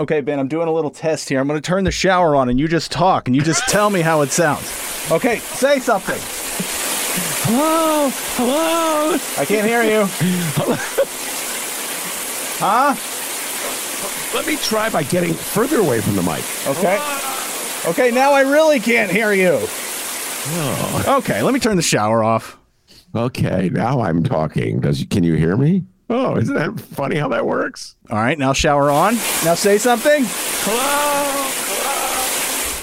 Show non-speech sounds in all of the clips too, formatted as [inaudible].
Okay, Ben, I'm doing a little test here. I'm going to turn the shower on and you just talk and you just tell me how it sounds. Okay, say something. Hello? Hello? I can't hear you. Huh? Let me try by getting further away from the mic. Okay. Okay, now I really can't hear you. Oh, Okay, let me turn the shower off. okay, now I'm talking. Does can you hear me? Oh, isn't that funny how that works? All right, now shower on. Now say something. Hello?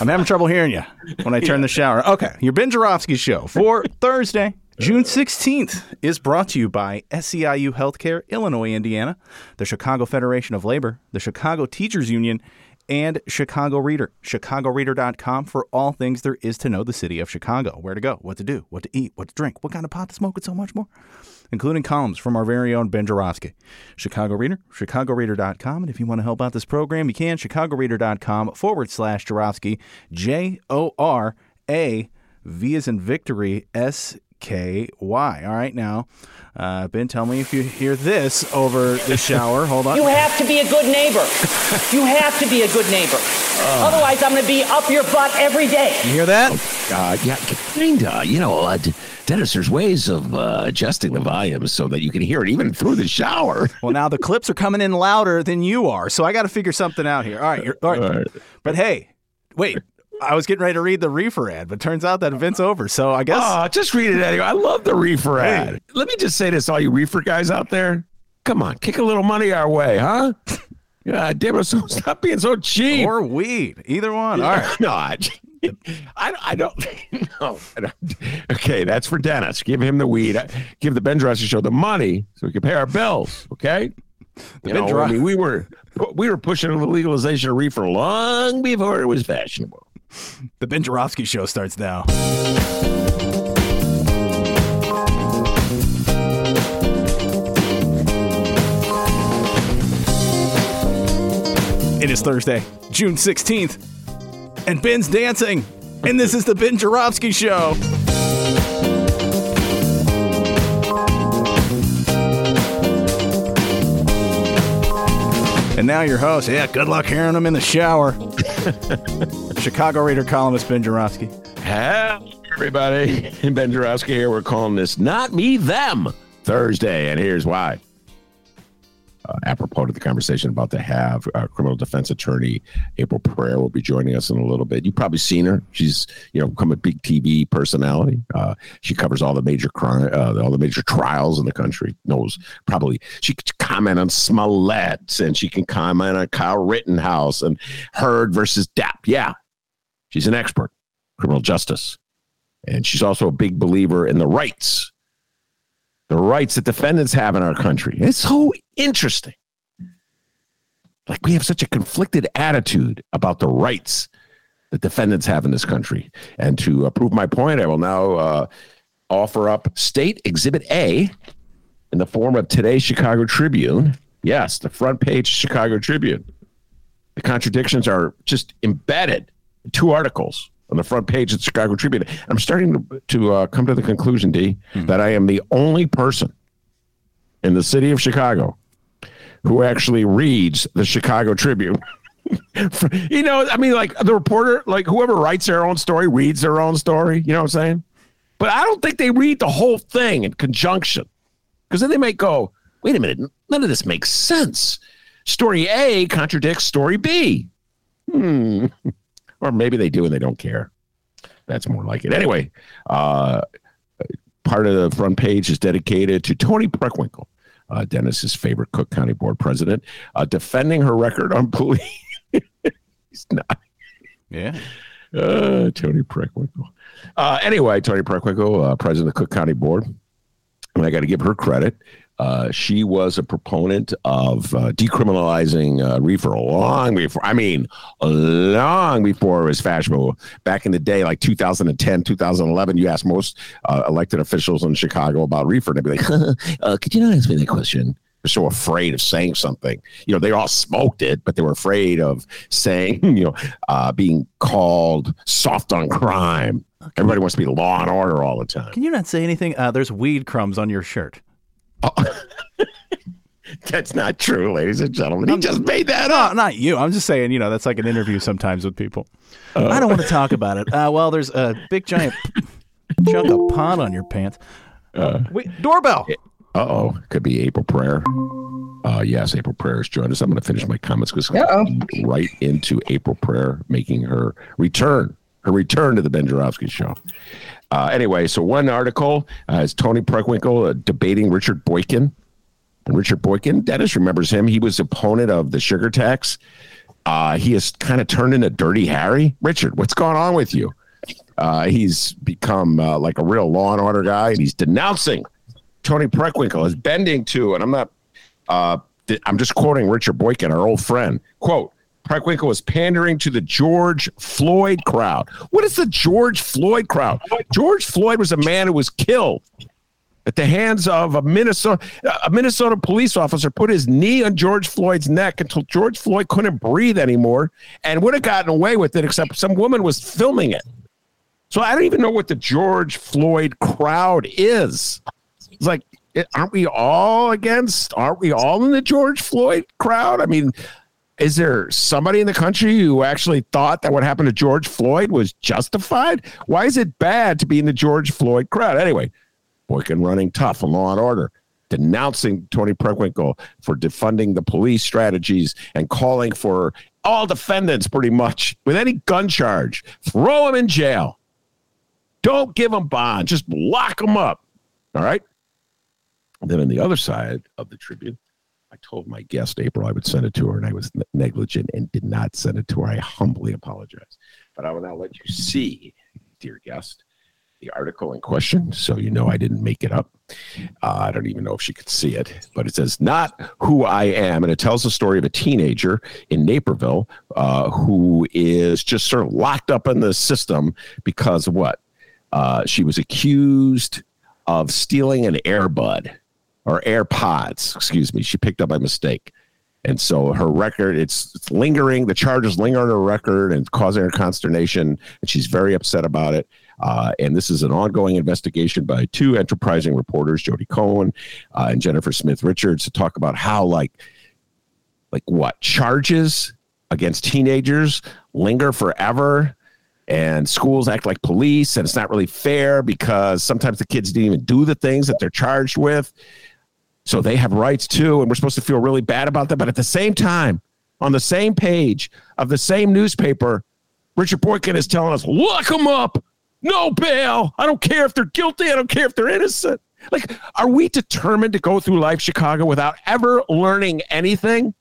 I'm having trouble hearing you when I turn the shower. Okay, your Ben Joravsky show for [laughs] Thursday, June 16th is brought to you by SEIU Healthcare, Illinois, Indiana, the Chicago Federation of Labor, the Chicago Teachers Union, and Chicago Reader. ChicagoReader.com for all things there is to know the city of Chicago. Where to go, what to do, what to eat, what to drink, what kind of pot to smoke, and so much more, including columns from our very own Ben Joravsky. Chicago Reader, ChicagoReader.com. And if you want to help out this program, you can. ChicagoReader.com forward slash Joravsky, J O R A V is in victory, S K Y. All right, now, uh, Ben, tell me if you hear this over the shower. Hold on. You have to be a good neighbor. [laughs] You have to be a good neighbor. Otherwise, I'm going to be up your butt every day. You hear that? Uh, yeah, kinda. You know, uh, Dennis, there's ways of uh, adjusting the volume so that you can hear it even through the shower. [laughs] Well, now the clips are coming in louder than you are, so I got to figure something out here. All right, you're, all right. All right. But hey, wait. I was getting ready to read the reefer ad, but turns out that event's over. So I guess Oh, just read it anyway. I love the reefer ad. Let me just say this, all you reefer guys out there. Come on, kick a little money our way, huh? God damn it, so [laughs] stop being so cheap. or weed, either one. All right. [laughs] No, I, [laughs] I, I don't. No, I don't. Okay, that's for Dennis. Give him the weed. Give the Ben Dresser Show the money so we can pay our bills. Okay. You Ben know, I mean, we were we were pushing the legalization of reefer long before it was fashionable. The Ben Joravsky show starts now. It is Thursday, June 16th, and Ben's dancing. And this is the Ben Joravsky show. And now your host. Yeah, good luck hearing him in the shower. [laughs] Chicago Reader columnist Ben Joravsky. Hello, everybody. [laughs] Ben Joravsky here. We're calling this Not Me, Them Thursday. And here's why. Uh, apropos to the conversation about to have, uh, criminal defense attorney April Preyar will be joining us in a little bit. You've probably seen her. She's, you know, become a big TV personality. Uh, she covers all the major crime, uh, all the major trials in the country. Knows probably she can comment on Smollett and she can comment on Kyle Rittenhouse and Heard versus Depp. Yeah, she's an expert criminal justice. And she's also a big believer in the rights, the rights that defendants have in our country. It's so interesting. Like we have such a conflicted attitude about the rights that defendants have in this country. And to uh, prove my point, I will now uh, offer up State Exhibit A in the form of today's Chicago Tribune. Yes, the front page Chicago Tribune. The contradictions are just embedded two articles on the front page of the Chicago Tribune. I'm starting to, to uh, come to the conclusion, D, that I am the only person in the city of Chicago who actually reads the Chicago Tribune. [laughs] you know, I mean, like the reporter, like whoever writes their own story reads their own story. You know what I'm saying? But I don't think they read the whole thing in conjunction because then they might go, wait a minute, none of this makes sense. Story A contradicts story B. Hmm. Or maybe they do and they don't care. That's more like it. Anyway, uh, part of the front page is dedicated to Toni Preckwinkle, uh, Dennis's favorite Cook County Board president, uh, defending her record on police. [laughs] He's not. Yeah. Uh, Toni Preckwinkle. Uh, anyway, Toni Preckwinkle, uh, president of the Cook County Board, and I got to give her credit. Uh, she was a proponent of uh, decriminalizing uh, reefer long before, I mean, long before it was fashionable. Back in the day, like 2010, 2011, you asked most uh, elected officials in Chicago about reefer, and they'd be like, [laughs] uh, could you not ask me that question? They're so afraid of saying something. You know, they all smoked it, but they were afraid of saying, [laughs] you know, uh, being called soft on crime. Everybody wants to be law and order all the time. Can you not say anything? Uh, there's weed crumbs on your shirt. Oh. [laughs] that's not true, ladies and gentlemen. He just made that up. not you. I'm just saying, you know, that's like an interview sometimes with people. I don't want to talk about it. Uh, well, there's a big giant [laughs] chunk of pot on your pants. Wait, doorbell. Uh oh, could be April Preyar. Uh, yes, April Preyar has joined us. I'm going to finish my comments because right into April Preyar making her return, her return to the Ben Joravsky show. Uh, anyway, so one article uh, is Toni Preckwinkle uh, debating Richard Boykin. And Richard Boykin, Dennis remembers him. He was opponent of the sugar tax. Uh, he has kind of turned into Dirty Harry. Richard, what's going on with you? Uh, he's become uh, like a real law and order guy, and he's denouncing Toni Preckwinkle is bending to, and I'm not, th- I'm just quoting Richard Boykin, our old friend. Quote, Preckwinkle was pandering to the George Floyd crowd. What is the George Floyd crowd? George Floyd was a man who was killed at the hands of a Minnesota a Minnesota police officer put his knee on George Floyd's neck until George Floyd couldn't breathe anymore and would have gotten away with it except some woman was filming it. So I don't even know what the George Floyd crowd is. It's like aren't we all against aren't we all in the George Floyd crowd? I mean, is there somebody in the country who actually thought that what happened to George Floyd was justified? Why is it bad to be in the George Floyd crowd? Anyway, Boykin running tough on law and order, denouncing Toni Preckwinkle for defunding the police strategies and calling for all defendants pretty much with any gun charge, throw them in jail. Don't give them bond, just lock them up. All right. And then on the other side of the Tribune, I told my guest April I would send it to her, and I was negligent and did not send it to her. I humbly apologize. But I will now let you see, dear guest, the article in question, so you know I didn't make it up. Uh, I don't even know if she could see it, but it says "Not Who I Am," and it tells the story of a teenager in Naperville uh, who is just sort of locked up in the system because of what? Uh, she was accused of stealing an Airbud or AirPods, excuse me. She picked up by mistake. And so her record, it's, lingering. The charges linger on her record and causing her consternation. And she's very upset about it. Uh, and this is an ongoing investigation by two enterprising reporters, Jodi Cohen uh, and Jennifer Smith Richards, to talk about how, like, like what charges against teenagers linger forever and schools act like police and it's not really fair because sometimes the kids didn't even do the things that they're charged with so they have rights too and we're supposed to feel really bad about that. But at the same time on the same page of the same newspaper richard boykin is telling us lock them up. No bail. I don't care if they're guilty. I don't care if they're innocent. Like are we determined to go through life chicago without ever learning anything?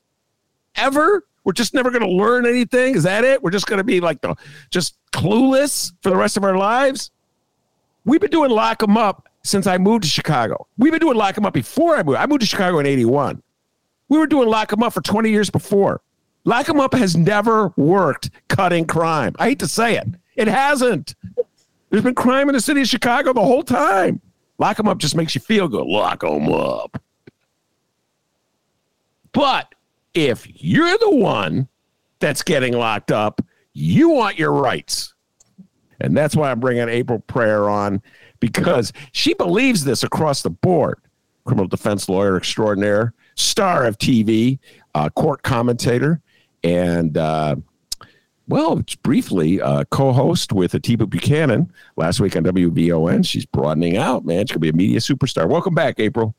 Ever? We're just never going to learn anything? Is that it? We're just going to be like the just clueless for the rest of our lives? We've been doing lock them up since i moved to chicago. We've been doing lock 'em up before i moved. I moved to chicago in 81 we were doing lock 'em up for 20 years before. Lock 'em up has never worked cutting crime. I hate to say it. It hasn't. There's been crime in the city of chicago the whole time. Lock 'em up just makes you feel good. Lock 'em up. But if you're the one that's getting locked up, you want your rights. And that's why I'm bringing April Preyar on because she believes this across the board. Criminal defense lawyer extraordinaire, star of TV, uh, court commentator, and uh, well, briefly, uh, co-host with Atiba Buchanan last week on WVON. She's broadening out, man. She's gonna be a media superstar. Welcome back, April.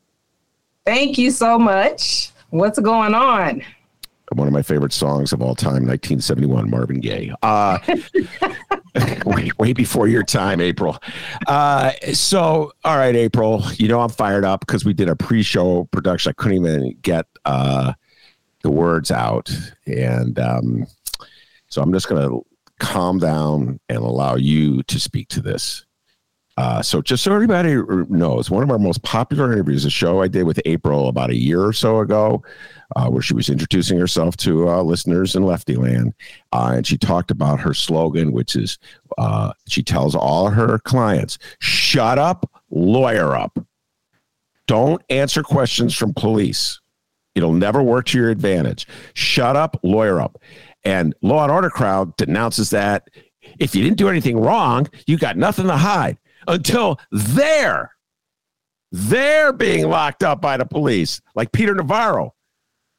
Thank you so much. What's going on? One of my favorite songs of all time, 1971, Marvin Gaye. Uh, [laughs] way, way before your time, April. Uh, so, all right, April, you know I'm fired up because we did a pre-show production. I couldn't even get uh, the words out, and um, so I'm just going to calm down and allow you to speak to this. Uh, so just so everybody knows, one of our most popular interviews, a show I did with April about a year or so ago, uh, where she was introducing herself to uh, listeners in Lefty Land, uh, and she talked about her slogan, which is uh, she tells all her clients, "Shut up, lawyer up. Don't answer questions from police. It'll never work to your advantage. Shut up, lawyer up." And Law and Order crowd denounces that if you didn't do anything wrong, you got nothing to hide until they're they're being locked up by the police, like Peter Navarro,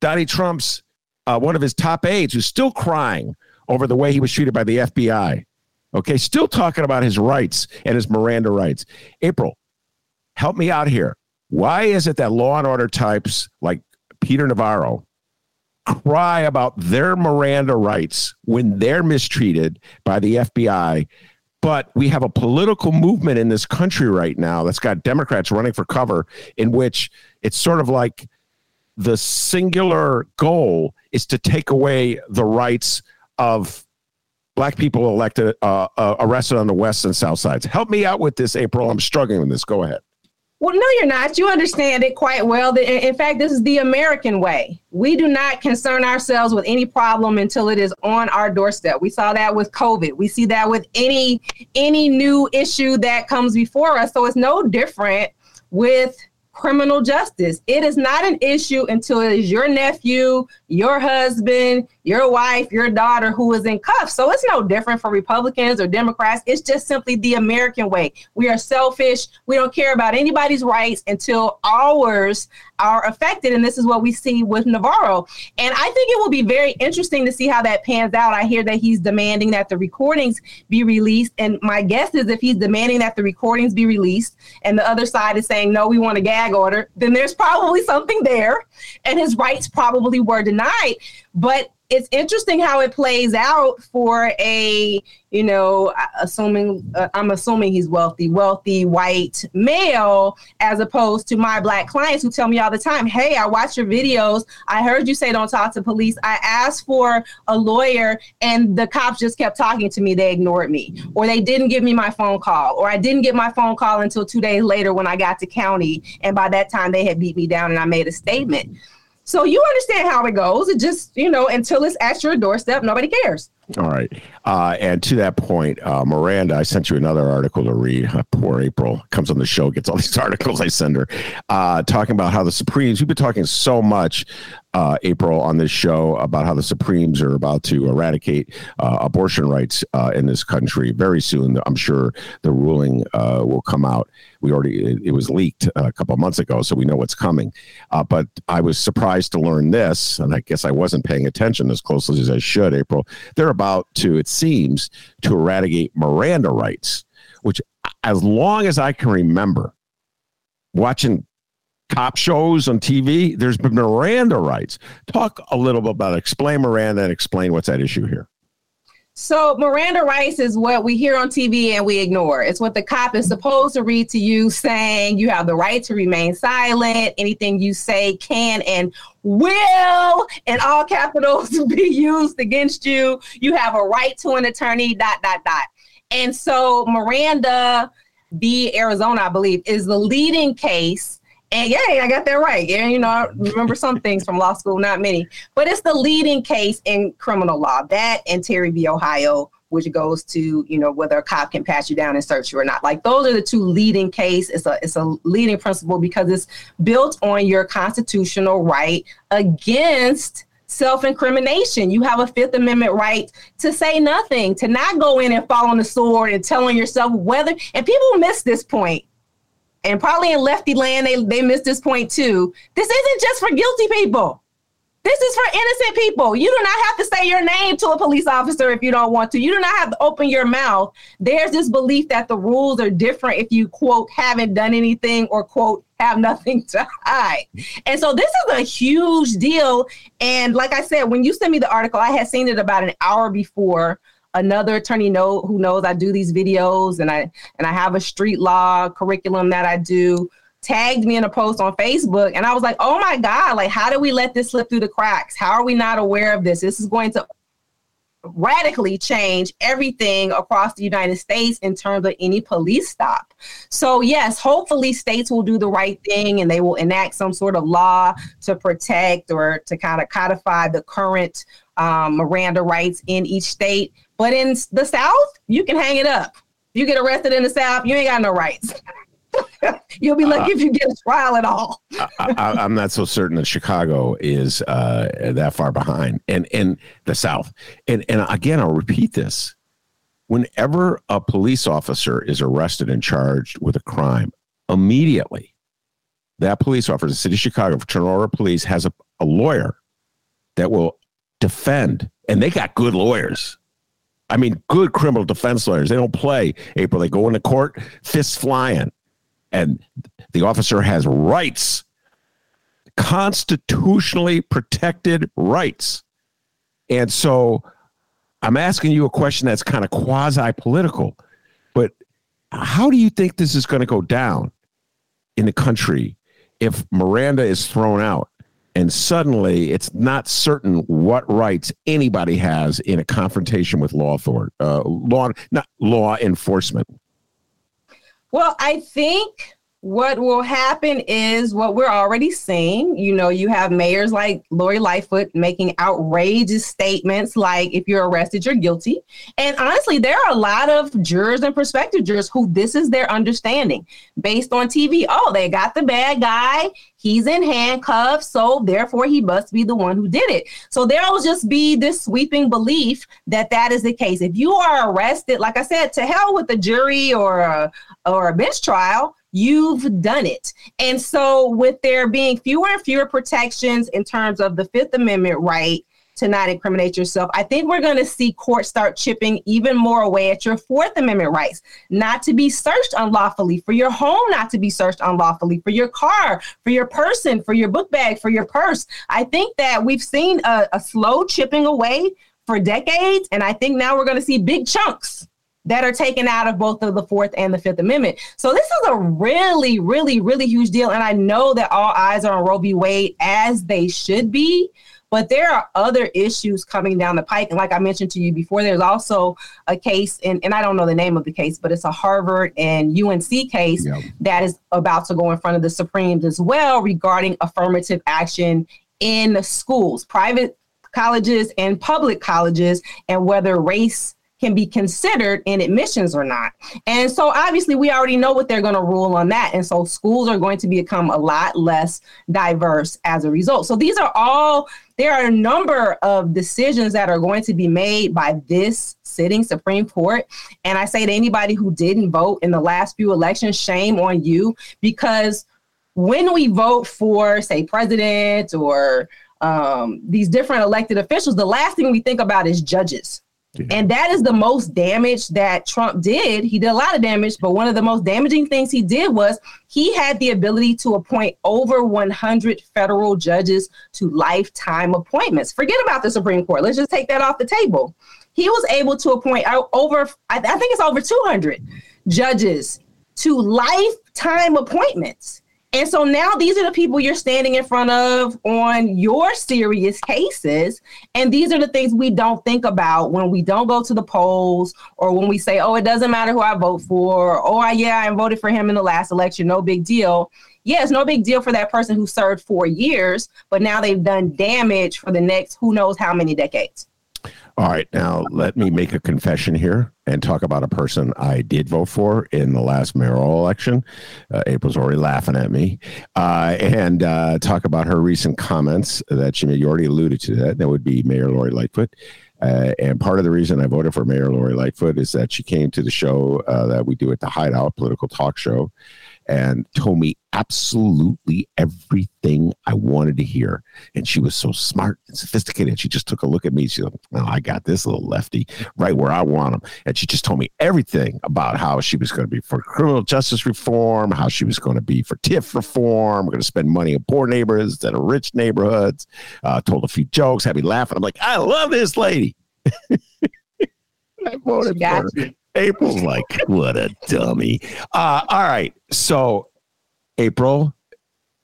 Donnie Trump's uh, one of his top aides, who's still crying over the way he was treated by the FBI. Okay, still talking about his rights and his Miranda rights. April, help me out here. Why is it that law and order types like Peter Navarro cry about their Miranda rights when they're mistreated by the FBI but we have a political movement in this country right now that's got Democrats running for cover, in which it's sort of like the singular goal is to take away the rights of black people elected, uh, uh, arrested on the west and south sides. Help me out with this, April. I'm struggling with this. Go ahead. Well, no, you're not. You understand it quite well. In fact, this is the American way. We do not concern ourselves with any problem until it is on our doorstep. We saw that with COVID. We see that with any any new issue that comes before us. So it's no different with criminal justice. It is not an issue until it is your nephew, your husband, your wife, your daughter who is in cuffs. So it's no different for Republicans or Democrats. It's just simply the American way. We are selfish. We don't care about anybody's rights until ours are affected. And this is what we see with Navarro. And I think it will be very interesting to see how that pans out. I hear that he's demanding that the recordings be released. And my guess is if he's demanding that the recordings be released and the other side is saying, no, we want a gag order, then there's probably something there. And his rights probably were denied. But it's interesting how it plays out for a you know assuming uh, i'm assuming he's wealthy wealthy white male as opposed to my black clients who tell me all the time hey i watch your videos. I heard you say don't talk to police. I asked for a lawyer and the cops just kept talking to me. They ignored me or they didn't give me my phone call or i didn't get my phone call until two days later when i got to county and by that time they had beat me down and i made a statement so you understand how it goes. It just, you know, until it's at your doorstep, nobody cares. All right. Uh, and to that point, uh, Miranda, I sent you another article to read. Uh, poor April comes on the show, gets all these [laughs] articles I send her, uh, talking about how the Supremes, we've been talking so much, uh, April, on this show about how the Supremes are about to eradicate uh, abortion rights in this country very soon. I'm sure the ruling will come out. We already, it, it was leaked a couple months ago, so we know what's coming. but I was surprised to learn this, and I guess I wasn't paying attention as closely as I should, April. They're about to, it seems, to eradicate Miranda rights, which, as long as I can remember, watching cop shows on TV, there's been Miranda rights. Talk a little bit about explain Miranda and explain what's at issue here. So Miranda rights is what we hear on TV and we ignore. It's what the cop is supposed to read to you saying you have the right to remain silent. Anything you say can and will in all capitals [laughs] be used against you. You have a right to an attorney, dot, dot, dot. And so Miranda v. Arizona, I believe, is the leading case and yay, I got that right. Yeah, you know, I remember some things from law school, not many. But it's the leading case in criminal law. That and Terry v. Ohio, which goes to, you know, whether a cop can pat you down and search you or not. Like those are the two leading case. It's a it's a leading principle because it's built on your constitutional right against self-incrimination. You have a Fifth Amendment right to say nothing, to not go in and fall on the sword and telling yourself whether and people miss this point and probably in lefty land they, they missed this point too. This isn't just for guilty people. This is for innocent people. You do not have to say your name to a police officer if you don't want to. You do not have to open your mouth. There's this belief that the rules are different if you quote haven't done anything or quote have nothing to hide. And so this is a huge deal. And like i said when you sent me the article i had seen it about an hour before another attorney know who knows I do these videos and I and I have a street law curriculum that I do tagged me in a post on Facebook and I was like, "Oh my god, like how do we let this slip through the cracks? How are we not aware of this? This is going to radically change everything across the United States in terms of any police stop. So, yes, hopefully states will do the right thing and they will enact some sort of law to protect or to kind of codify the current um, Miranda rights in each state. But in the South, you can hang it up. You get arrested in the South, you ain't got no rights. [laughs] You'll be lucky uh, if you get a trial at all. [laughs] I, am not so certain that Chicago is uh, that far behind, and and the South. And and again, I'll repeat this: whenever a police officer is arrested and charged with a crime, immediately that police officer, the city of Chicago, Order Police, has a, a lawyer that will defend, and they got good lawyers. I mean, good criminal defense lawyers. They don't play April. They go into court, fists flying and the officer has rights, constitutionally protected rights. And so I'm asking you a question that's kind of quasi political, but how do you think this is going to go down in the country if Miranda is thrown out? And suddenly it's not certain what rights anybody has in a confrontation with law uh, law not law enforcement. Well, I think what will happen is what we're already seeing. You know, you have mayors like Lori Lightfoot making outrageous statements like, if you're arrested, you're guilty. And honestly, there are a lot of jurors and prospective jurors who this is their understanding based on TV. Oh, they got the bad guy. He's in handcuffs. So therefore, he must be the one who did it. So there will just be this sweeping belief that that is the case. If you are arrested, like I said, to hell with the jury or a, or a bench trial you've done it. And so, with there being fewer and fewer protections in terms of the Fifth Amendment right to not incriminate yourself, I think we're going to see courts start chipping even more away at your Fourth Amendment rights, not to be searched unlawfully, for your home not to be searched unlawfully, for your car, for your person, for your book bag, for your purse. I think that we've seen a, a slow chipping away for decades, and I think now we're going to see big chunks that are taken out of both of the Fourth and the Fifth Amendment. So this is a really, really, really huge deal. And I know that all eyes are on Roe v. Wade as they should be. But there are other issues coming down the pike. And like I mentioned to you before, there's also a case, and, and I don't know the name of the case, but it's a Harvard and UNC case yep. that is about to go in front of the Supremes as well regarding affirmative action in schools, private colleges and public colleges, and whether race can be considered in admissions or not. And so obviously we already know what they're going to rule on that. And so schools are going to become a lot less diverse as a result. So these are all there are a number of decisions that are going to be made by this sitting Supreme Court. And I say to anybody who didn't vote in the last few elections, shame on you because when we vote for, say, president or um, these different elected officials, the last thing we think about is judges. And that is the most damage that Trump did. He did a lot of damage, but one of the most damaging things he did was he had the ability to appoint over 100 federal judges to lifetime appointments. Forget about the Supreme Court. Let's just take that off the table. He was able to appoint over, I think it's over 200 judges to lifetime appointments. And so now these are the people you're standing in front of on your serious cases. And these are the things we don't think about when we don't go to the polls or when we say, oh, it doesn't matter who I vote for. Or, oh, yeah, I voted for him in the last election. No big deal. Yeah, it's no big deal for that person who served four years, but now they've done damage for the next who knows how many decades. All right, now let me make a confession here and talk about a person I did vote for in the last mayoral election. Uh, April's already laughing at me, uh, and uh, talk about her recent comments that she made. You already alluded to that. That would be Mayor Lori Lightfoot. Uh, and part of the reason I voted for Mayor Lori Lightfoot is that she came to the show uh, that we do at the Hideout political talk show and told me absolutely everything I wanted to hear. And she was so smart and sophisticated. She just took a look at me. She's like, "Well, I got this little lefty right where I want him." And she just told me everything about how she was going to be for criminal justice reform, how she was going to be for TIF reform. We're going to spend money in poor neighborhoods instead of rich neighborhoods. Uh, told a few jokes, had me laughing. I'm like, I love this lady. [laughs] I voted for her. April's like, what a dummy. Uh, all right. So, April,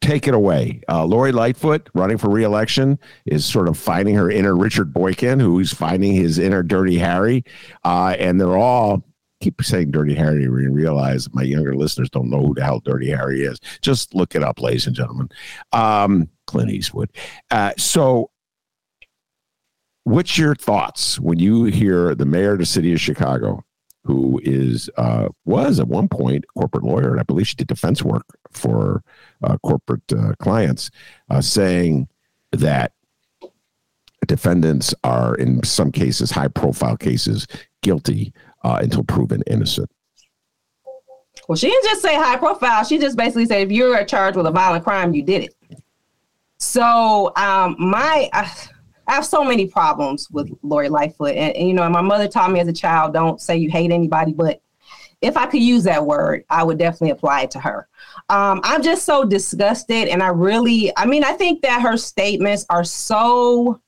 take it away. Uh, Lori Lightfoot, running for reelection, is sort of finding her inner Richard Boykin, who's finding his inner Dirty Harry. Uh, and they're all keep saying Dirty Harry and realize my younger listeners don't know who the hell Dirty Harry is. Just look it up, ladies and gentlemen. Um, Clint Eastwood. Uh, so, what's your thoughts when you hear the mayor of the city of Chicago, who is uh, was at one point a corporate lawyer, and I believe she did defense work for uh, corporate uh, clients, uh, saying that defendants are in some cases, high profile cases, guilty uh, until proven innocent. Well, she didn't just say high profile. She just basically said if you're charged with a violent crime, you did it. So um, my I, I have so many problems with Lori Lightfoot, and, and you know, my mother taught me as a child, don't say you hate anybody, but if I could use that word, I would definitely apply it to her. Um, I'm just so disgusted, and I really, I mean, I think that her statements are so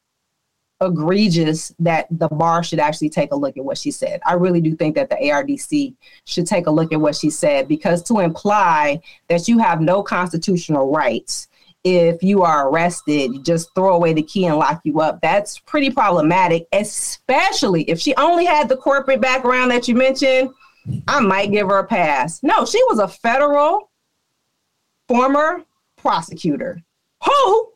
egregious that the bar should actually take a look at what she said. I really do think that the ARDC should take a look at what she said because to imply that you have no constitutional rights if you are arrested, just throw away the key and lock you up. That's pretty problematic, especially if she only had the corporate background that you mentioned. I might give her a pass. No, she was a federal former prosecutor who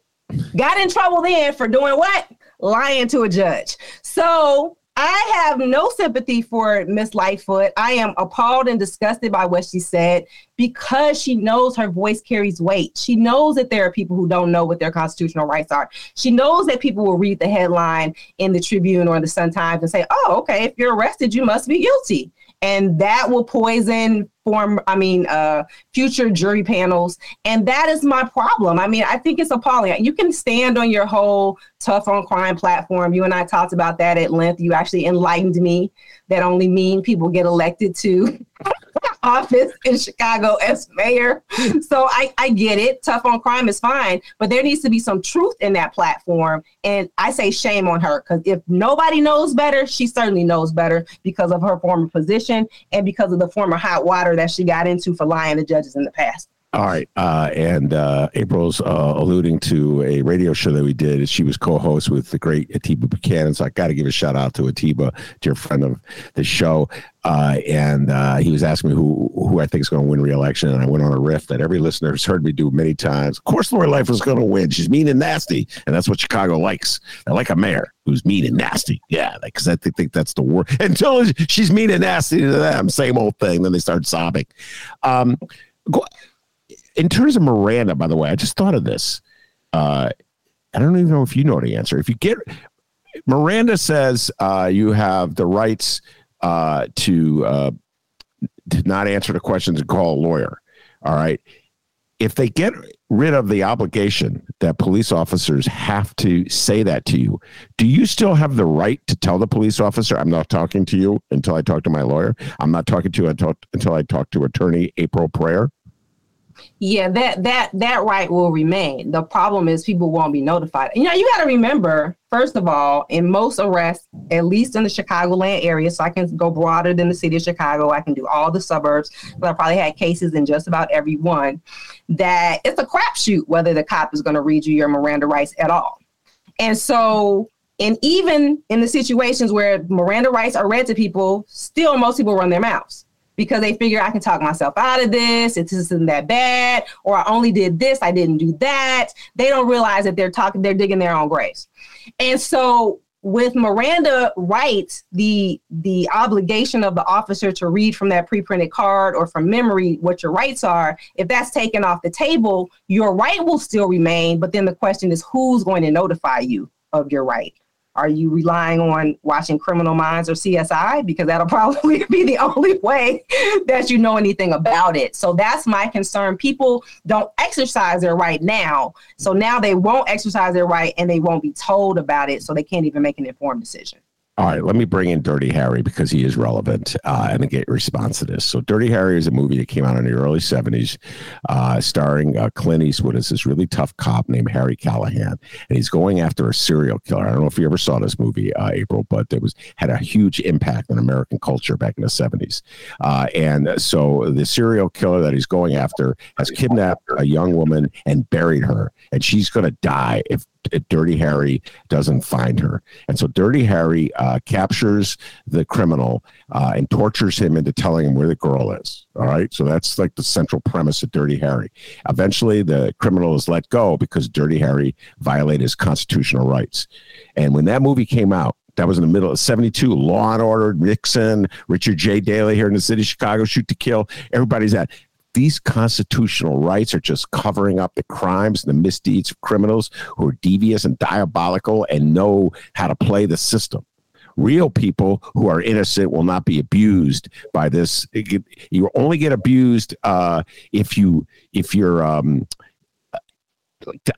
got in trouble then for doing what? lying to a judge. So I have no sympathy for Miss Lightfoot. I am appalled and disgusted by what she said because she knows her voice carries weight. She knows that there are people who don't know what their constitutional rights are. She knows that people will read the headline in the Tribune or the Sun Times and say, oh, okay, if you're arrested, you must be guilty and that will poison form i mean uh, future jury panels and that is my problem. I mean i think it's appalling. You can stand on your whole tough on crime platform. You and i talked about that at length. You actually enlightened me. That only mean people get elected to [laughs] office in Chicago as mayor. So I, I get it. Tough on crime is fine, but there needs to be some truth in that platform. And I say shame on her because if nobody knows better, she certainly knows better because of her former position and because of the former hot water that she got into for lying to judges in the past. All right. Uh, and uh, April's uh, alluding to a radio show that we did. She was co host with the great Atiba Buchanan. So I got to give a shout out to Atiba, dear friend of the show. Uh, and uh, he was asking me who, who I think is going to win re election. And I went on a riff that every listener has heard me do many times. Of course, Lori Life is going to win. She's mean and nasty. And that's what Chicago likes. They like a mayor who's mean and nasty. Yeah. Because I think, think that's the word. Until she's mean and nasty to them, same old thing. Then they start sobbing. Um, go, in terms of Miranda, by the way, I just thought of this. Uh, I don't even know if you know the answer. If you get Miranda says uh, you have the rights uh, to uh, to not answer the questions and call a lawyer. All right. If they get rid of the obligation that police officers have to say that to you, do you still have the right to tell the police officer, I'm not talking to you until I talk to my lawyer? I'm not talking to you until, until I talk to attorney April Preyar? Yeah, that that that right will remain. The problem is people won't be notified. You know, you got to remember, first of all, in most arrests, at least in the Chicagoland area, so I can go broader than the city of Chicago. I can do all the suburbs, but I probably had cases in just about every one. That it's a crapshoot whether the cop is going to read you your Miranda rights at all. And so and even in the situations where Miranda rights are read to people, still most people run their mouths because they figure I can talk myself out of this. It isn't that bad, or I only did this, I didn't do that. They don't realize that they're talking, they're digging their own graves. And so with Miranda rights, the the obligation of the officer to read from that pre-printed card or from memory what your rights are, if that's taken off the table, your right will still remain. But then the question is who's going to notify you of your right? Are you relying on watching Criminal Minds or CSI? Because that'll [laughs] probably be the only way that you know anything about it. So that's my concern. People don't exercise their right now. So now they won't exercise their right and they won't be told about it. So they can't even make an informed decision. All right, let me bring in Dirty Harry because he is relevant uh, and get response to this. So, Dirty Harry is a movie that came out in the early 70s, uh, starring uh, Clint Eastwood as this really tough cop named Harry Callahan. And he's going after a serial killer. I don't know if you ever saw this movie, uh, April, but it was had a huge impact on American culture back in the 70s. Uh, and so, the serial killer that he's going after has kidnapped a young woman and buried her. And she's going to die if Dirty Harry doesn't find her. And so Dirty Harry uh, captures the criminal uh, and tortures him into telling him where the girl is. All right. So that's like the central premise of Dirty Harry. Eventually, the criminal is let go because Dirty Harry violated his constitutional rights. And when that movie came out, that was in the middle of 72. Law and Order, Nixon, Richard J. Daley here in the city of Chicago, Shoot to Kill. Everybody's at these constitutional rights are just covering up the crimes and the misdeeds of criminals who are devious and diabolical and know how to play the system. Real people who are innocent will not be abused by this. You only get abused uh, if you if you're um,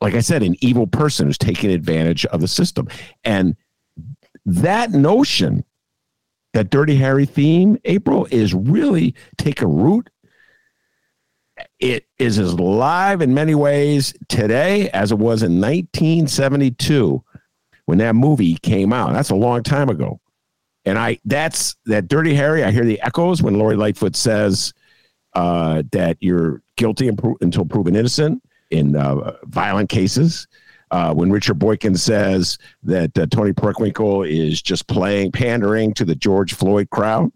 like I said, an evil person who's taking advantage of the system. And that notion, that Dirty Harry theme, April, is really taking root it is as live in many ways today as it was in 1972 when that movie came out. That's a long time ago. And I that's that Dirty Harry. I hear the echoes when Lori Lightfoot says uh, that you're guilty until proven innocent in uh, violent cases. Uh, when Richard Boykin says that uh, Toni Preckwinkle is just playing pandering to the George Floyd crowd.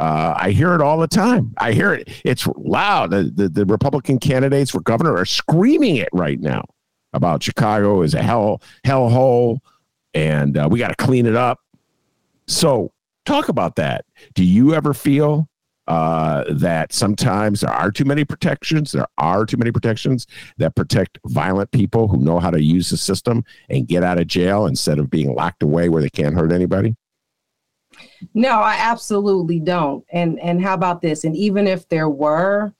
Uh, I hear it all the time. I hear it. It's loud. The, the, the Republican candidates for governor are screaming it right now about Chicago is a hell hell hole, and uh, we got to clean it up. So talk about that. Do you ever feel uh, that sometimes there are too many protections? There are too many protections that protect violent people who know how to use the system and get out of jail instead of being locked away where they can't hurt anybody. No, I absolutely don't. And and how about this? And even if there were,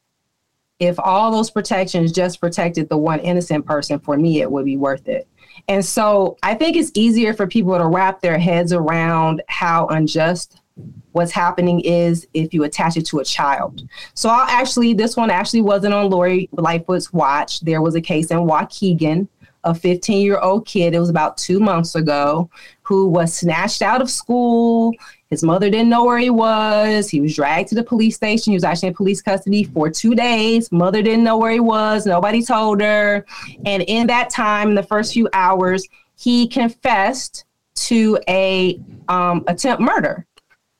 if all those protections just protected the one innocent person, for me, it would be worth it. And so I think it's easier for people to wrap their heads around how unjust what's happening is if you attach it to a child. So I'll actually, this one actually wasn't on Lori Lightfoot's watch. There was a case in Waukegan a 15 year old kid, it was about two months ago, who was snatched out of school. His mother didn't know where he was. He was dragged to the police station. He was actually in police custody for two days. Mother didn't know where he was. Nobody told her. And in that time, in the first few hours, he confessed to a um, attempt murder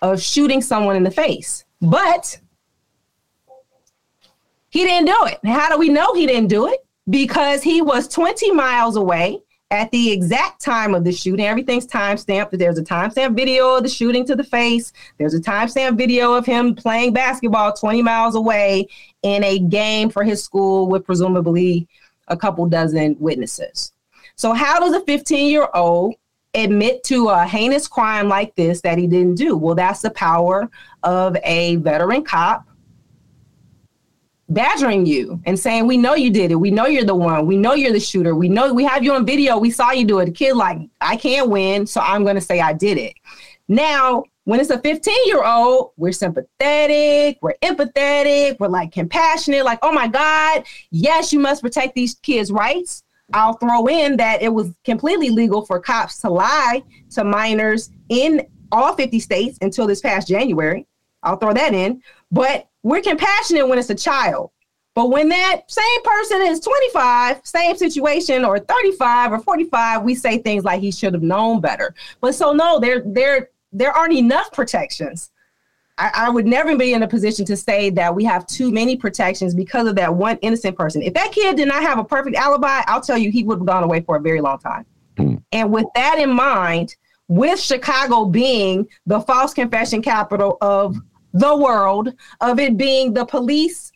of shooting someone in the face. But he didn't do it. How do we know he didn't do it? Because he was 20 miles away at the exact time of the shooting. Everything's time stamped. There's a timestamp video of the shooting to the face. There's a timestamp video of him playing basketball 20 miles away in a game for his school with presumably a couple dozen witnesses. So, how does a 15 year old admit to a heinous crime like this that he didn't do? Well, that's the power of a veteran cop badgering you and saying, We know you did it. We know you're the one. We know you're the shooter. We know we have you on video. We saw you do it. The kid, like, I can't win. So I'm going to say I did it. Now, when it's a 15 year old, we're sympathetic, we're empathetic, we're like compassionate, like, oh my God, yes, you must protect these kids' rights. I'll throw in that it was completely legal for cops to lie to minors in all 50 states until this past January. I'll throw that in. But we're compassionate when it's a child. But when that same person is 25, same situation, or 35 or 45, we say things like he should have known better. But so no, there there there aren't enough protections. I, I, would never be in a position to say that we have too many protections because of that one innocent person. If that kid did not have a perfect alibi, I'll tell you he would have gone away for a very long time. Mm. And with that in mind, with Chicago being the false confession capital of the world of it being the police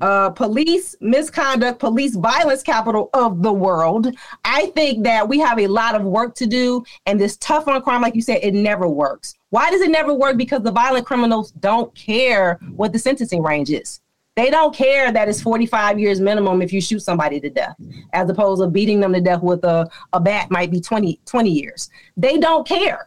uh, police misconduct, police violence capital of the world. I think that we have a lot of work to do, and this tough on crime, like you said, it never works. Why does it never work? Because the violent criminals don't care what the sentencing range is. They don't care that it's 45 years minimum if you shoot somebody to death, as opposed to beating them to death with a, a bat might be 20, 20 years. They don't care.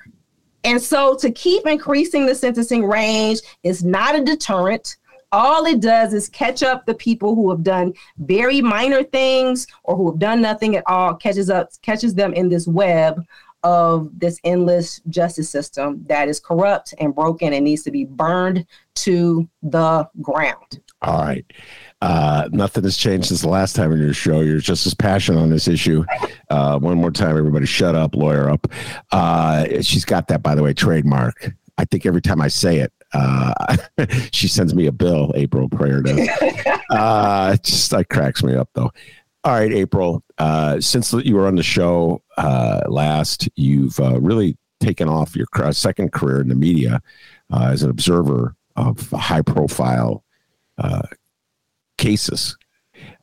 And so to keep increasing the sentencing range is not a deterrent. All it does is catch up the people who have done very minor things or who have done nothing at all, catches up, catches them in this web of this endless justice system that is corrupt and broken and needs to be burned to the ground. All right. Uh, nothing has changed since the last time in your show. You're just as passionate on this issue. Uh, one more time, everybody, shut up, lawyer up. Uh, she's got that, by the way, trademark. I think every time I say it, uh, [laughs] she sends me a bill. April Preyar does. [laughs] uh, it just like cracks me up though. All right, April. Uh, since you were on the show uh, last, you've uh, really taken off your second career in the media uh, as an observer of high profile uh, cases.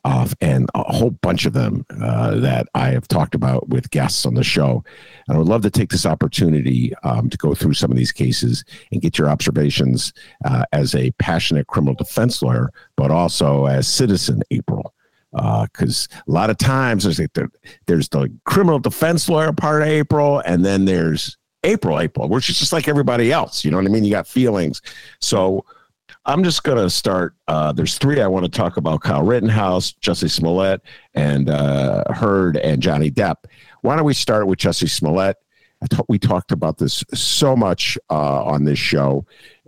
Uh, and a whole bunch of them uh, that I have talked about with guests on the show. And I would love to take this opportunity um, to go through some of these cases and get your observations uh, as a passionate criminal defense lawyer, but also as citizen April. Because uh, a lot of times there's like the, there's the criminal defense lawyer part of April, and then there's April, April, which is just like everybody else. You know what I mean? You got feelings. So I'm just going to start. Uh, there's three I want to talk about Kyle Rittenhouse, Jussie Smollett, and uh, Heard and Johnny Depp. Why don't we start with Jussie Smollett? we talked about this so much uh, on this show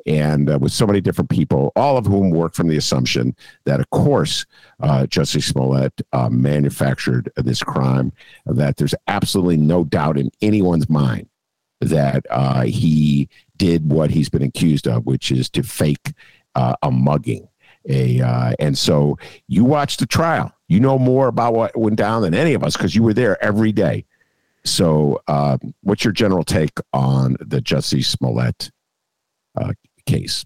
and uh, with so many different people, all of whom work from the assumption that, of course, uh, Jussie Smollett uh, manufactured this crime, that there's absolutely no doubt in anyone's mind that uh, he did what he's been accused of, which is to fake uh, a mugging. A uh, and so you watched the trial. You know more about what went down than any of us because you were there every day. So, uh, what's your general take on the Jussie Smollett uh, case?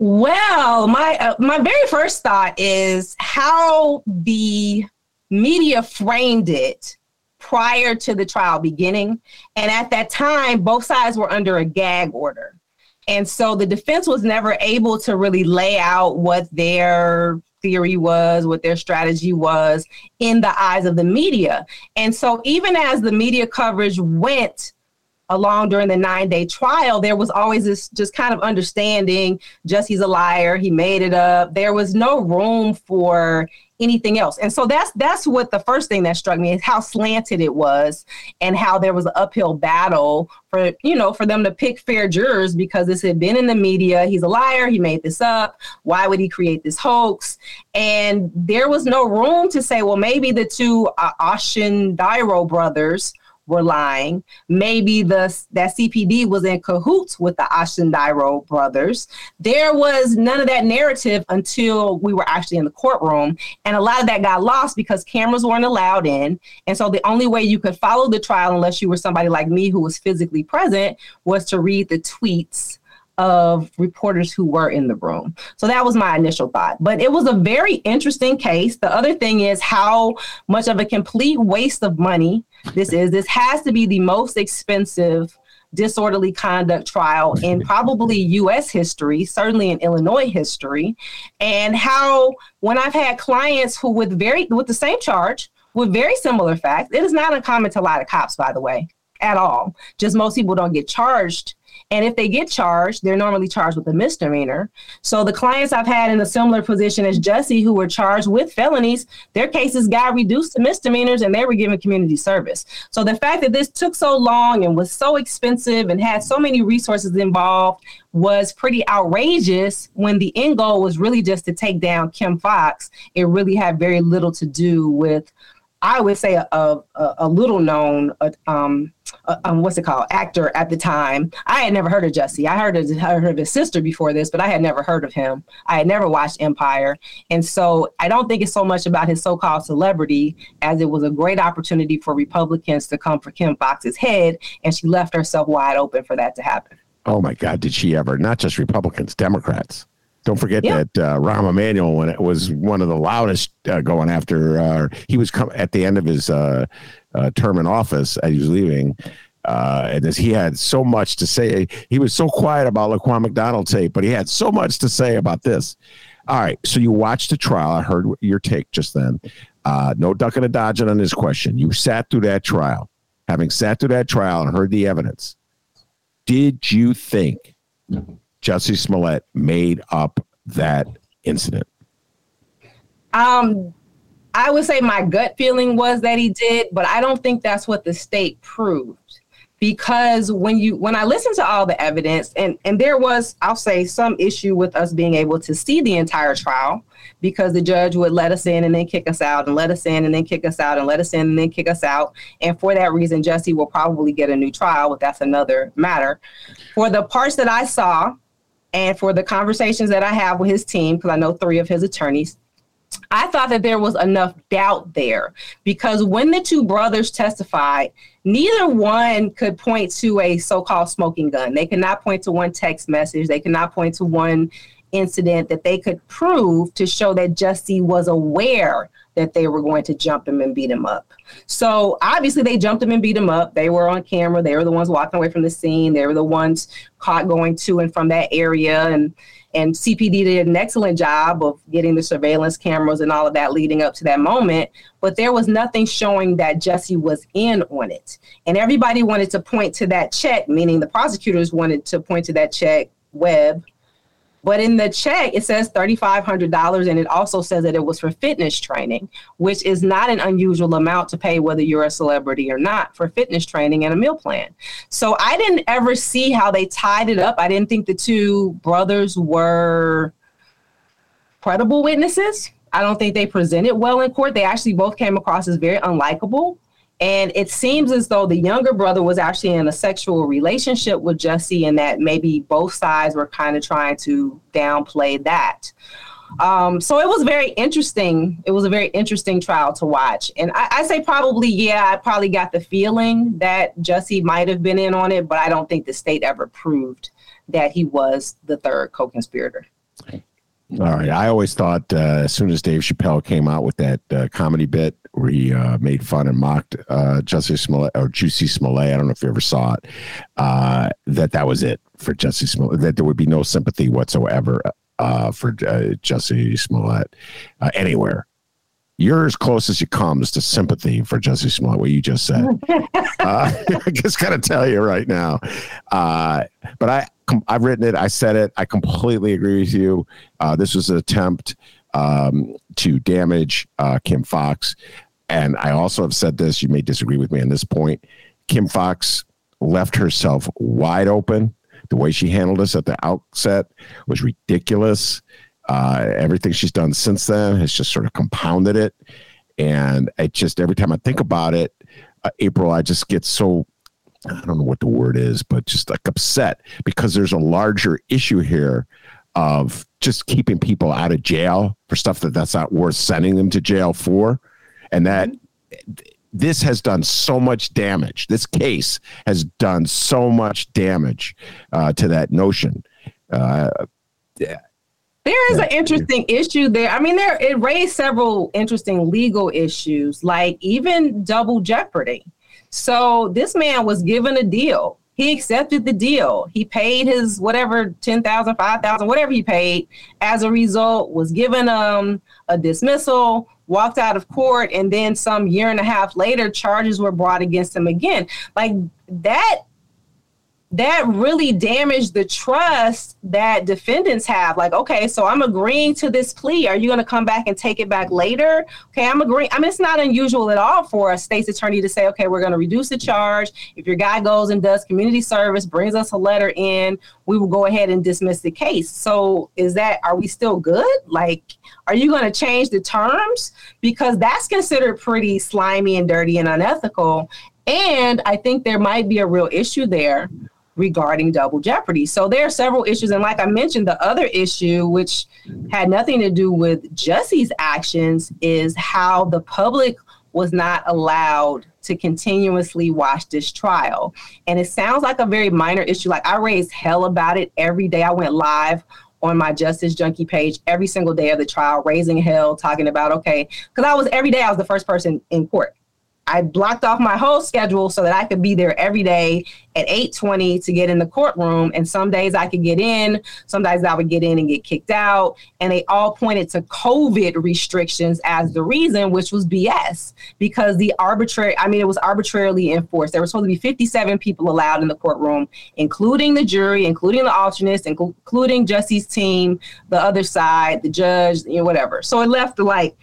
Well, my uh, my very first thought is how the media framed it prior to the trial beginning, and at that time, both sides were under a gag order. And so the defense was never able to really lay out what their theory was, what their strategy was in the eyes of the media. And so even as the media coverage went along during the nine day trial, there was always this just kind of understanding just he's a liar, he made it up. There was no room for anything else. And so that's that's what the first thing that struck me is how slanted it was and how there was an uphill battle for you know for them to pick fair jurors because this had been in the media. He's a liar, he made this up. Why would he create this hoax? And there was no room to say, well, maybe the two uh, Dairo brothers were lying. Maybe the that CPD was in cahoots with the Osundairo brothers. There was none of that narrative until we were actually in the courtroom, and a lot of that got lost because cameras weren't allowed in. And so the only way you could follow the trial, unless you were somebody like me who was physically present, was to read the tweets of reporters who were in the room. So that was my initial thought. But it was a very interesting case. The other thing is how much of a complete waste of money this is. This has to be the most expensive disorderly conduct trial in probably US history, certainly in Illinois history, and how when I've had clients who with very with the same charge with very similar facts, it is not uncommon to lie to cops, by the way, at all. Just most people don't get charged and if they get charged, they're normally charged with a misdemeanor. So the clients I've had in a similar position as Jussie who were charged with felonies, their cases got reduced to misdemeanors and they were given community service. So the fact that this took so long and was so expensive and had so many resources involved was pretty outrageous when the end goal was really just to take down Kim Foxx. It really had very little to do with I would say a, a, a little known, uh, um, uh, um, what's it called, actor at the time. I had never heard of Jussie. I heard of, heard of his sister before this, but I had never heard of him. I had never watched Empire. And so I don't think it's so much about his so called celebrity as it was a great opportunity for Republicans to come for Kim Foxx's head. And she left herself wide open for that to happen. Oh my God, did she ever? Not just Republicans, Democrats. Don't forget yeah. that uh, Rahm Emanuel, when it was one of the loudest uh, going after, uh, he was com- at the end of his uh, uh, term in office as he was leaving. Uh, and as he had so much to say, he was so quiet about Laquan McDonald tape, but he had so much to say about this. All right. So you watched the trial. I heard your take just then. Uh, no ducking and dodging on this question. You sat through that trial. Having sat through that trial and heard the evidence, did you think Jussie Smollett made up that incident? Um, I would say my gut feeling was that he did, but I don't think that's what the state proved. Because when you when I listened to all the evidence, and and there was, I'll say, some issue with us being able to see the entire trial, because the judge would let us in and then kick us out, and let us in and then kick us out, and let us in and then kick us out. And for that reason, Jussie will probably get a new trial, but that's another matter. For the parts that I saw, and for the conversations that I have with his team, because I know three of his attorneys, I thought that there was enough doubt there because when the two brothers testified, neither one could point to a so called smoking gun. They could not point to one text message, they could not point to one incident that they could prove to show that Jussie was aware that they were going to jump him and beat him up. So obviously they jumped him and beat him up. They were on camera. They were the ones walking away from the scene. They were the ones caught going to and from that area and and CPD did an excellent job of getting the surveillance cameras and all of that leading up to that moment. But there was nothing showing that Jussie was in on it. And everybody wanted to point to that check, meaning the prosecutors wanted to point to that check, Webb, but in the check, it says $3,500, and it also says that it was for fitness training, which is not an unusual amount to pay whether you're a celebrity or not for fitness training and a meal plan. So I didn't ever see how they tied it up. I didn't think the two brothers were credible witnesses. I don't think they presented well in court. They actually both came across as very unlikable. And it seems as though the younger brother was actually in a sexual relationship with Jussie, and that maybe both sides were kind of trying to downplay that. Um, so it was very interesting. It was a very interesting trial to watch. And I, I, say probably, yeah, I probably got the feeling that Jussie might have been in on it, but I don't think the state ever proved that he was the third co conspirator. All right. I always thought uh, as soon as Dave Chappelle came out with that uh, comedy bit where he uh, made fun and mocked uh, Jussie Smollett or Juicy Smollett, I don't know if you ever saw it, uh, that that was it for Jussie Smollett, that there would be no sympathy whatsoever uh, for uh, Jussie Smollett anywhere. You're as close as you comes to sympathy for Jussie Smollett, what you just said. [laughs] [laughs] I just got to tell you right now. but I, I've written it. I said it. I completely agree with you. Uh, this was an attempt um, to damage uh, Kim Foxx, And I also have said this. You may disagree with me on this point. Kim Foxx left herself wide open. The way she handled this at the outset was ridiculous. Uh, everything she's done since then has just sort of compounded it. And it just, every time I think about it, uh, April, I just get so I don't know what the word is, but just like upset because there's a larger issue here of just keeping people out of jail for stuff that that's not worth sending them to jail for, and that this has done so much damage. This case has done so much damage uh, to that notion. Uh, yeah. There is an interesting issue there. I mean, there it raised several interesting legal issues, like even double jeopardy. So this man was given a deal. He accepted the deal. He paid his whatever 10,000, 5,000, whatever he paid. As a result, was given um, a dismissal, walked out of court, and then some year and a half later, charges were brought against him again. Like that that really damaged the trust that defendants have. Like, okay, so I'm agreeing to this plea. Are you going to come back and take it back later? Okay, I'm agreeing. I mean, it's not unusual at all for a state's attorney to say, okay, we're going to reduce the charge. If your guy goes and does community service, brings us a letter in, we will go ahead and dismiss the case. So, is that, are we still good? Like, are you going to change the terms? Because that's considered pretty slimy and dirty and unethical. And I think there might be a real issue there regarding double jeopardy. So there are several issues. And like I mentioned, the other issue, which had nothing to do with Jussie's actions, is how the public was not allowed to continuously watch this trial. And it sounds like a very minor issue. Like I raised hell about it every day. I went live on my Justus Junkie page every single day of the trial, raising hell, talking about, okay, because I was every day I was the first person in court I blocked off my whole schedule so that I could be there every day at 8:20 to get in the courtroom. And some days I could get in, some days I would get in and get kicked out. And they all pointed to COVID restrictions as the reason, which was BS because the arbitrary, I mean, it was arbitrarily enforced. There were supposed to be 57 people allowed in the courtroom, including the jury, including the alternates, including Jussie's team, the other side, the judge, you know, whatever. So it left like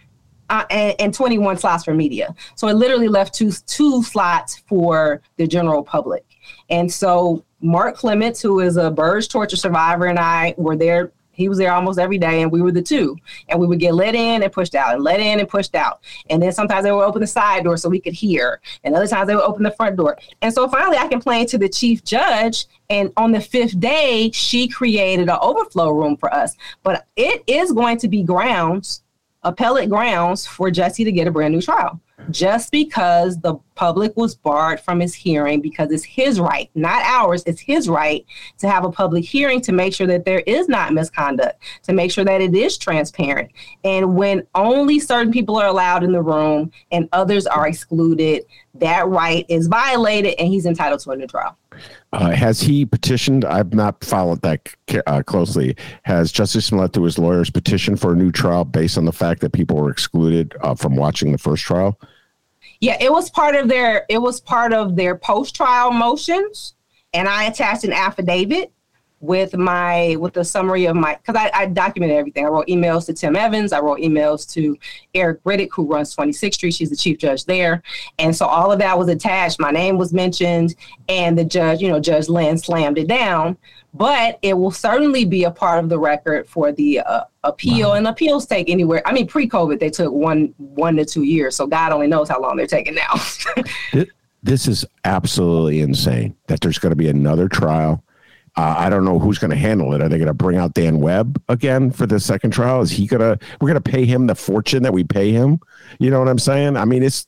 and, and, 21 slots for media. So it literally left two two slots for the general public. And so Mark Clements, who is a Burge torture survivor, and I were there. He was there almost every day, and we were the two. And we would get let in and pushed out, and let in and pushed out. And then sometimes they would open the side door so we could hear, and other times they would open the front door. And so finally, I complained to the chief judge, and on the fifth day, she created an overflow room for us. But it is going to be grounds appellate grounds for Jussie to get a brand new trial just because the public was barred from his hearing because it's his right, not ours, it's his right to have a public hearing to make sure that there is not misconduct, to make sure that it is transparent. And when only certain people are allowed in the room and others are excluded, that right is violated and he's entitled to a new trial. Uh, has he petitioned? I've not followed that uh, closely. Has Jussie Smollett, through his lawyers, petitioned for a new trial based on the fact that people were excluded uh, from watching the first trial? Yeah, it was part of their it was part of their post trial motions, and I attached an affidavit with my with the summary of my because I, I, documented everything. I wrote emails to Tim Evans. I wrote emails to Erica Reddick, who runs 26th Street. She's the chief judge there, and so all of that was attached. My name was mentioned, and the judge, you know, Judge Linn slammed it down. But it will certainly be a part of the record for the uh, appeal, wow. and appeals take anywhere. I mean, pre-COVID, they took one one to two years. So God only knows how long they're taking now. [laughs] this is absolutely insane that there's going to be another trial uh, I don't know who's going to handle it. Are they going to bring out Dan Webb again for the second trial? Is he going to? We're going to pay him the fortune that we pay him. You know what I'm saying? I mean, it's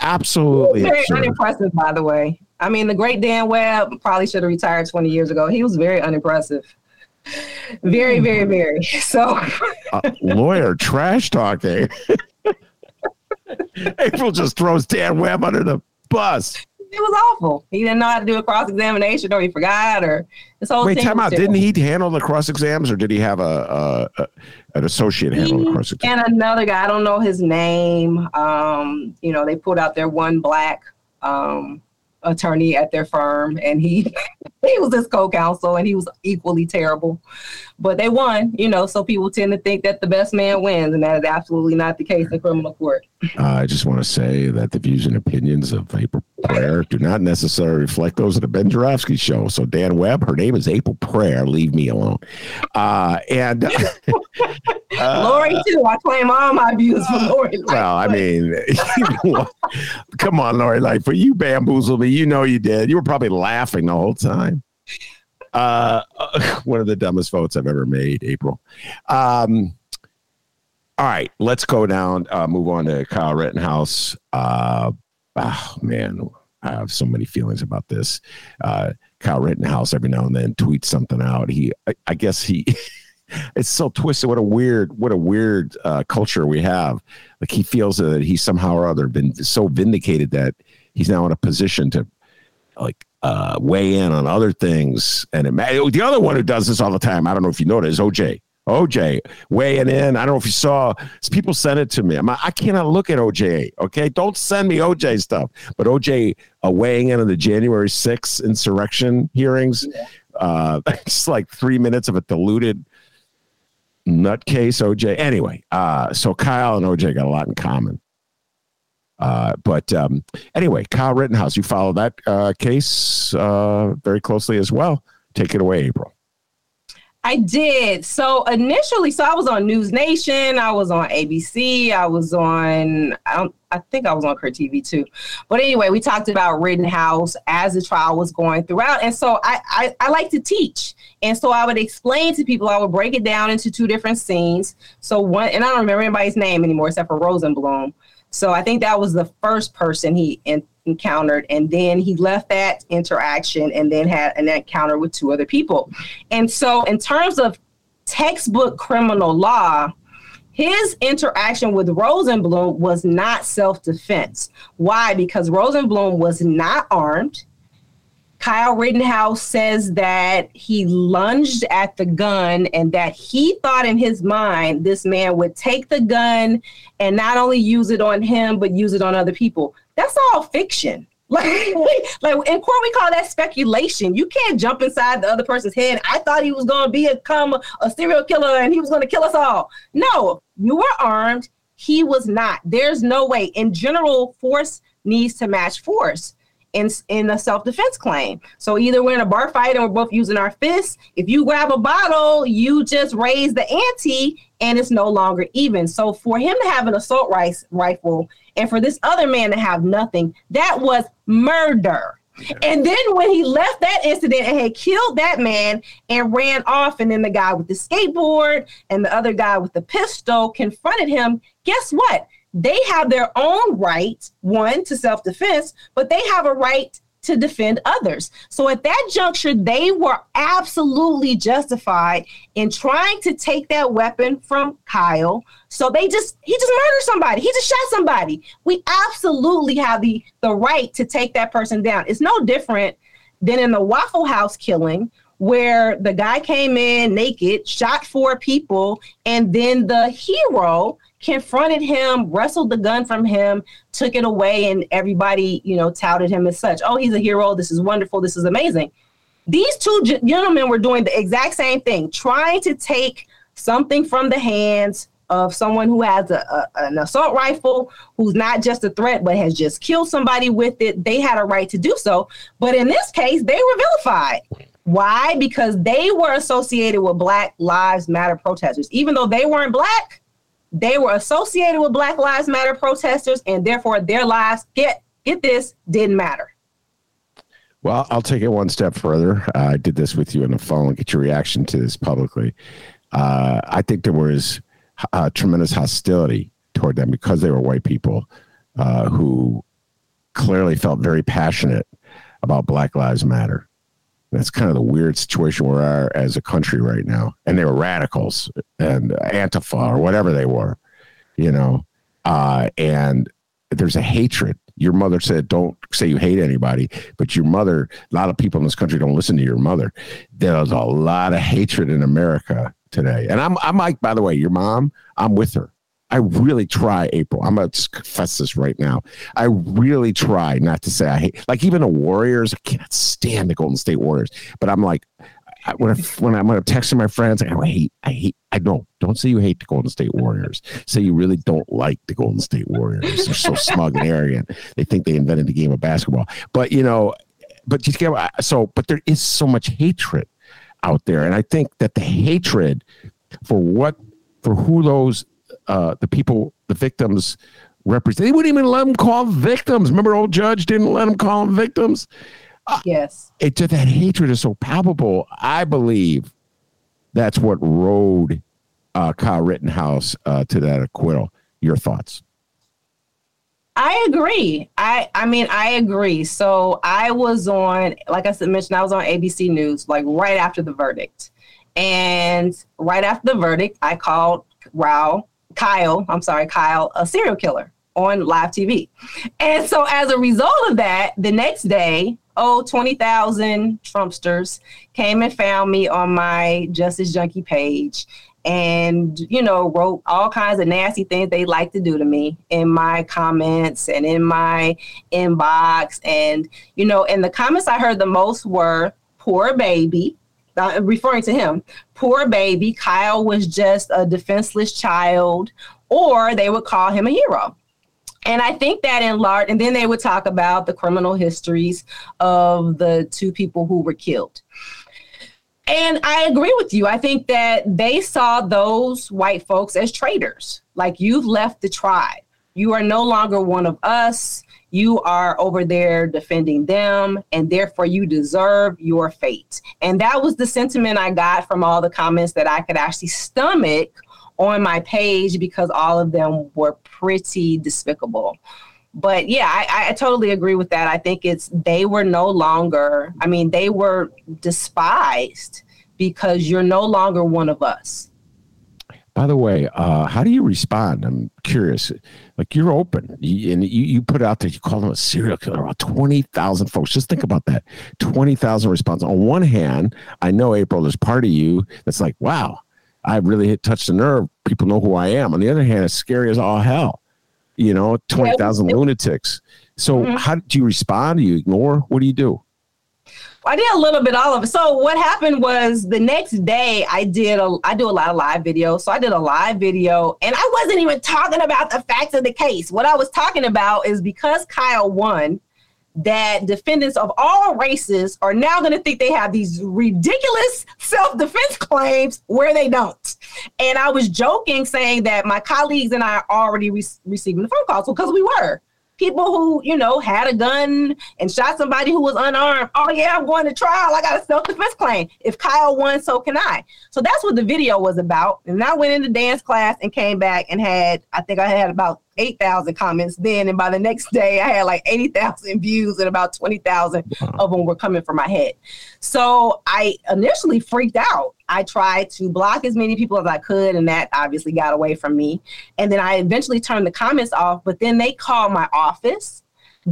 absolutely very absurd. unimpressive. By the way, I mean the great Dan Webb probably should have retired 20 years ago. He was very unimpressive. Very, very, very. [laughs] So, uh, lawyer trash talking. [laughs] April just throws Dan Webb under the bus it was awful. He didn't know how to do a cross examination, or he forgot, or this whole. Wait, time out. Didn't he handle the cross exams, or did he have a, a, a an associate handle the cross exams? And another guy, I don't know his name. Um, you know, they pulled out their one black um, attorney at their firm, and he [laughs] he was his co-counsel, and he was equally terrible. But they won, you know. So people tend to think that the best man wins, and that is absolutely not the case in criminal court. Uh, I just want to say that the views and opinions of April Preyar do not necessarily reflect those of the Ben Joravsky Show. So Dan Webb, her name is April Preyar. Leave me alone. Uh, and uh, [laughs] Lori too. I claim all my views from Lori. Well, I mean, [laughs] come on, Lori Lightfoot, you bamboozled me. You know you did. You were probably laughing the whole time. Uh, [laughs] one of the dumbest votes I've ever made, April. Um, all right, let's go down, uh, move on to Kyle Rittenhouse. Uh, oh, man, I have so many feelings about this. Uh, Kyle Rittenhouse every now and then tweets something out. He, I, I guess he, [laughs] it's so twisted. What a weird, what a weird uh, culture we have. Like he feels that he somehow or other been so vindicated that he's now in a position to like uh, weigh in on other things. And it, the other one who does this all the time, I don't know if you noticed, OJ. OJ weighing in. I don't know if you saw. People sent it to me. I'm, I cannot look at OJ. Okay, don't send me OJ stuff. But OJ uh, weighing in on the January 6th insurrection hearings. Uh, [laughs] it's like three minutes of a diluted nutcase OJ. Anyway, uh, so Kyle and OJ got a lot in common. Uh, but um, anyway, Kyle Rittenhouse, you follow that uh, case uh, very closely as well. Take it away, April. I did. So initially, so I was on News Nation, I was on ABC, I was on I I think I was on Court TV too. But anyway, we talked about Rittenhouse as the trial was going throughout. And so I, I, I like to teach. And so I would explain to people, I would break it down into two different scenes. So one and I don't remember anybody's name anymore except for Rosenblum. So I think that was the first person he in, encountered. And then he left that interaction and then had an encounter with two other people. And so, in terms of textbook criminal law, his interaction with Rosenblum was not self defense. Why? Because Rosenblum was not armed. Kyle Rittenhouse says that he lunged at the gun and that he thought in his mind this man would take the gun and not only use it on him, but use it on other people. That's all fiction. [laughs] Like, like in court, we call that speculation. You can't jump inside the other person's head. I thought he was going to become a serial killer and he was going to kill us all. No, you were armed. He was not. There's no way. In general, force needs to match force in in a self defense claim. So either we're in a bar fight and we're both using our fists. If you grab a bottle, you just raise the ante, and it's no longer even. So for him to have an assault rice, rifle and for this other man to have nothing, that was murder. And then when he left that incident and had killed that man and ran off, and then the guy with the skateboard and the other guy with the pistol confronted him, guess what? They have their own right, one, to self defense, but they have a right to defend others. So at that juncture, they were absolutely justified in trying to take that weapon from Kyle. So they just he just murdered somebody. He just shot somebody. We absolutely have the the right to take that person down. It's no different than in the Waffle House killing where the guy came in naked, shot four people, and then the hero confronted him, wrestled the gun from him, took it away, and everybody, you know, touted him as such. Oh, he's a hero. This is wonderful. This is amazing. These two gentlemen were doing the exact same thing, trying to take something from the hands of someone who has a, a, an assault rifle, who's not just a threat, but has just killed somebody with it. They had a right to do so. But in this case, they were vilified. Why? Because they were associated with Black Lives Matter protesters. Even though they weren't black, they were associated with Black Lives Matter protesters, and therefore their lives get get this didn't matter. Well, I'll take it one step further. Uh, I did this with you on the phone. And get your reaction to this publicly. Uh, I think there was uh, tremendous hostility toward them because they were white people uh, who clearly felt very passionate about Black Lives Matter. That's kind of the weird situation we are as a country right now. And they were radicals and Antifa or whatever they were, you know. Uh, and there's a hatred. Your mother said, don't say you hate anybody, but your mother, a lot of people in this country don't listen to your mother. There's a lot of hatred in America today. And I'm, I'm like, by the way, your mom, I'm with her. I really try, April. I'm gonna just confess this right now. I really try not to say I hate, like even the Warriors. I cannot stand the Golden State Warriors, but I'm like, when I, when I'm gonna text my friends, I, I hate, I hate, I don't, don't say you hate the Golden State Warriors. Say you really don't like the Golden State Warriors. They're so smug and arrogant. They think they invented the game of basketball. But you know, but you get so, but there is so much hatred out there, and I think that the hatred for what for who those uh, the people, the victims represent. They wouldn't even let them call victims. Remember, old judge didn't let them call them victims. Uh, yes, it just that hatred is so palpable. I believe that's what rode uh, Kyle Rittenhouse uh, to that acquittal. Your thoughts? I agree. I I mean I agree. So I was on, like I said, mentioned, I was on ABC News like right after the verdict, and right after the verdict, I called Rao Kyle, I'm sorry, Kyle, a serial killer on live TV. And so as a result of that, the next day, oh, 20,000 Trumpsters came and found me on my Justus Junkie page and, you know, wrote all kinds of nasty things they like to do to me in my comments and in my inbox. And, you know, and the comments I heard the most were poor baby uh, referring to him, poor baby, Kyle was just a defenseless child, or they would call him a hero. And I think that in large, and then they would talk about the criminal histories of the two people who were killed. And I agree with you. I think that they saw those white folks as traitors. Like you've left the tribe. You are no longer one of us you are over there defending them and therefore you deserve your fate. And that was the sentiment I got from all the comments that I could actually stomach on my page because all of them were pretty despicable. But yeah, I, I totally agree with that. I think it's they were no longer, I mean, they were despised because you're no longer one of us. By the way, uh, how do you respond? I'm curious. Like you're open, you, and you, you put out there. You call him a serial killer. About twenty thousand folks. Just think about that. Twenty thousand responses. On one hand, I know April. There's part of you that's like, wow, I really hit touched the nerve. People know who I am. On the other hand, it's scary as all hell. You know, twenty thousand lunatics. So mm-hmm. how do you respond? Do you ignore? What do you do? I did a little bit all of it. So what happened was the next day I did a I do a lot of live videos. So I did a live video and I wasn't even talking about the facts of the case. What I was talking about is because Kyle won, that defendants of all races are now going to think they have these ridiculous self-defense claims where they don't. And I was joking saying that my colleagues and I are already re- receiving the phone calls because we were people who, you know, had a gun and shot somebody who was unarmed. Oh, yeah, I'm going to trial. I got a self defense claim. If Kyle won, so can I. So that's what the video was about. And I went into dance class and came back and had, I think I had about 8,000 comments then. And by the next day, I had like 80,000 views and about 20,000 wow. of them were coming from my head. So I initially freaked out. I tried to block as many people as I could, and that obviously got away from me. And then I eventually turned the comments off, but then they called my office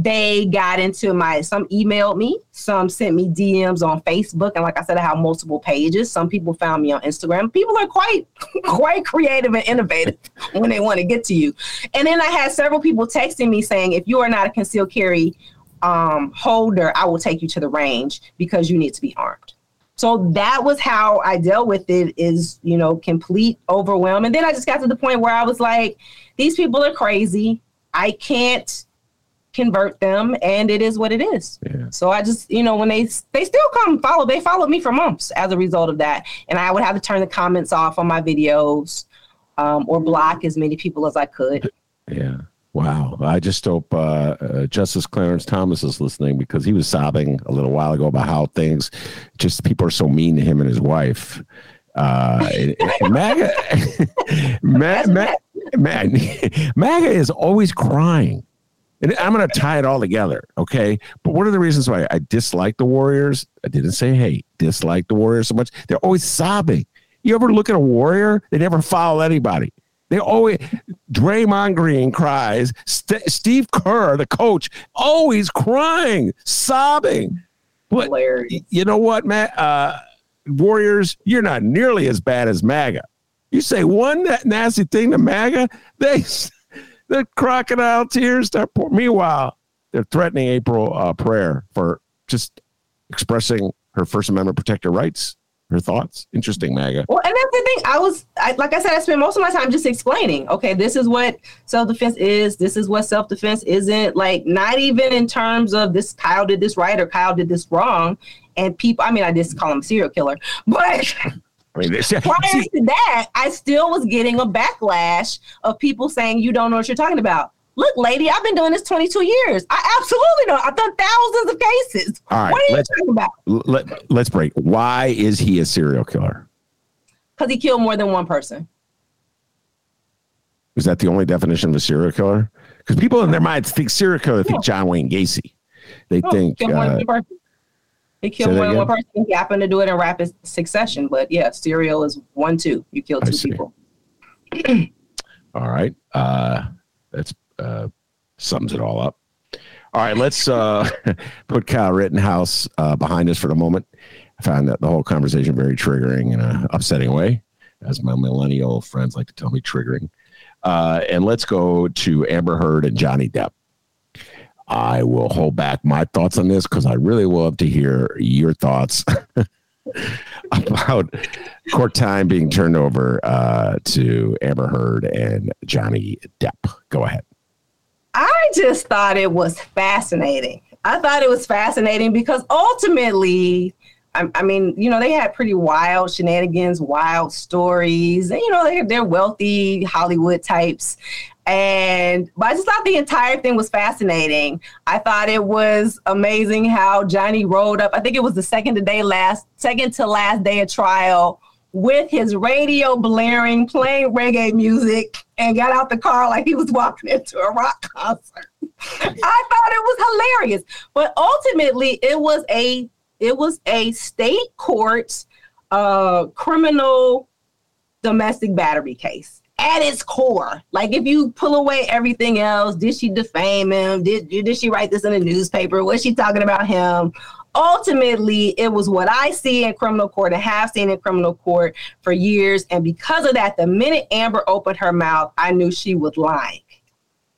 they got into my some emailed me some sent me dms on facebook and like i said i have multiple pages. Some people found me on instagram. People are quite [laughs] quite creative and innovative when they want to get to you. And then i had several people texting me saying if you are not a concealed carry um, holder i will take you to the range because you need to be armed. So that was how i dealt with it is you know complete overwhelm. And then i just got to the point where i was like these people are crazy. I can't convert them and it is what it is. Yeah. so i just you know when they they still come follow they followed me for months as a result of that. And i would have to turn the comments off on my videos um, or block as many people as i could. Yeah. Wow. I just hope uh, uh, justice clarence thomas is listening because he was sobbing a little while ago about how things just people are so mean to him and his wife. Uh, [laughs] MAGA, [laughs] MAGA, [laughs] MAGA is always crying and I'm going to tie it all together, okay? But one of the reasons why I dislike the Warriors, I didn't say hey, dislike the Warriors so much. They're always sobbing. You ever look at a Warrior? They never foul anybody. They always Draymond Green cries. St- Steve Kerr, the coach, always crying, sobbing. But you know what, Matt? Uh, Warriors, you're not nearly as bad as MAGA. You say one that nasty thing to MAGA, they [laughs] the crocodile tears start pouring. Meanwhile, they're threatening April uh, Preyar for just expressing her First Amendment protector rights. Her thoughts? Interesting, MAGA. Well, and that's the thing. I was, I, like I said, I spent most of my time just explaining. Okay, this is what self defense is. This is what self defense isn't. Like, not even in terms of this. Kyle did this right or Kyle did this wrong. And people, I mean, I just call him serial killer, [laughs] but I mean, this, [laughs] prior see, to that, I still was getting a backlash of people saying you don't know what you're talking about. Look, lady, I've been doing this 22 years. I absolutely know. I've done thousands of cases. All right, what are you talking about? Let, let's break. Why is he a serial killer? Because he killed more than one person. Is that the only definition of a serial killer? Because people in their minds think serial killer they think John Wayne Gacy. They think uh, he killed more than one person. He happened to do it in rapid succession. But yeah, serial is one, two. You killed two people. [clears throat] all right. Uh, that's uh, sums it all up. All right, let's uh, [laughs] put Kyle Rittenhouse uh, behind us for the moment. I found that the whole conversation very triggering in an upsetting way, as my millennial friends like to tell me, triggering. Uh, and let's go to Amber Heard and Johnny Depp. I will hold back my thoughts on this because I really love to hear your thoughts [laughs] about court time being turned over uh, to Amber Heard and Johnny Depp. Go ahead. I just thought it was fascinating. I thought it was fascinating because ultimately, I, I, mean, you know, they had pretty wild shenanigans, wild stories, and you know, they're, they're wealthy Hollywood types. And but I just thought the entire thing was fascinating. I thought it was amazing how Johnny rolled up. I think it was the second to day last, second to last day of trial with his radio blaring, playing reggae music, and got out the car like he was walking into a rock concert. [laughs] I thought it was hilarious. But ultimately it was a it was a state court uh criminal domestic battery case at its core. Like if you pull away everything else, did she defame him? Did did she write this in a newspaper? Was she talking about him? Ultimately, it was what I see in criminal court and have seen in criminal court for years. And because of that, the minute Amber opened her mouth, I knew she was lying.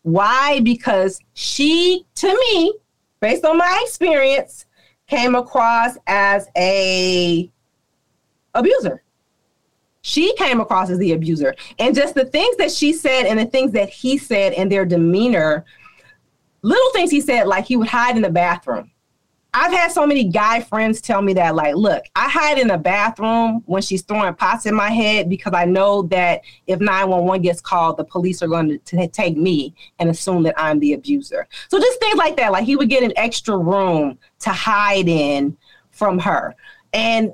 Why? Because she, to me, based on my experience, came across as a abuser she came across as the abuser. And just the things that she said and the things that he said and their demeanor, little things he said, like he would hide in the bathroom. I've had so many guy friends tell me that, like, look, I hide in the bathroom when she's throwing pots in my head because I know that if 911 gets called, the police are going to, take me and assume that I'm the abuser. So just things like that. Like he would get an extra room to hide in from her. And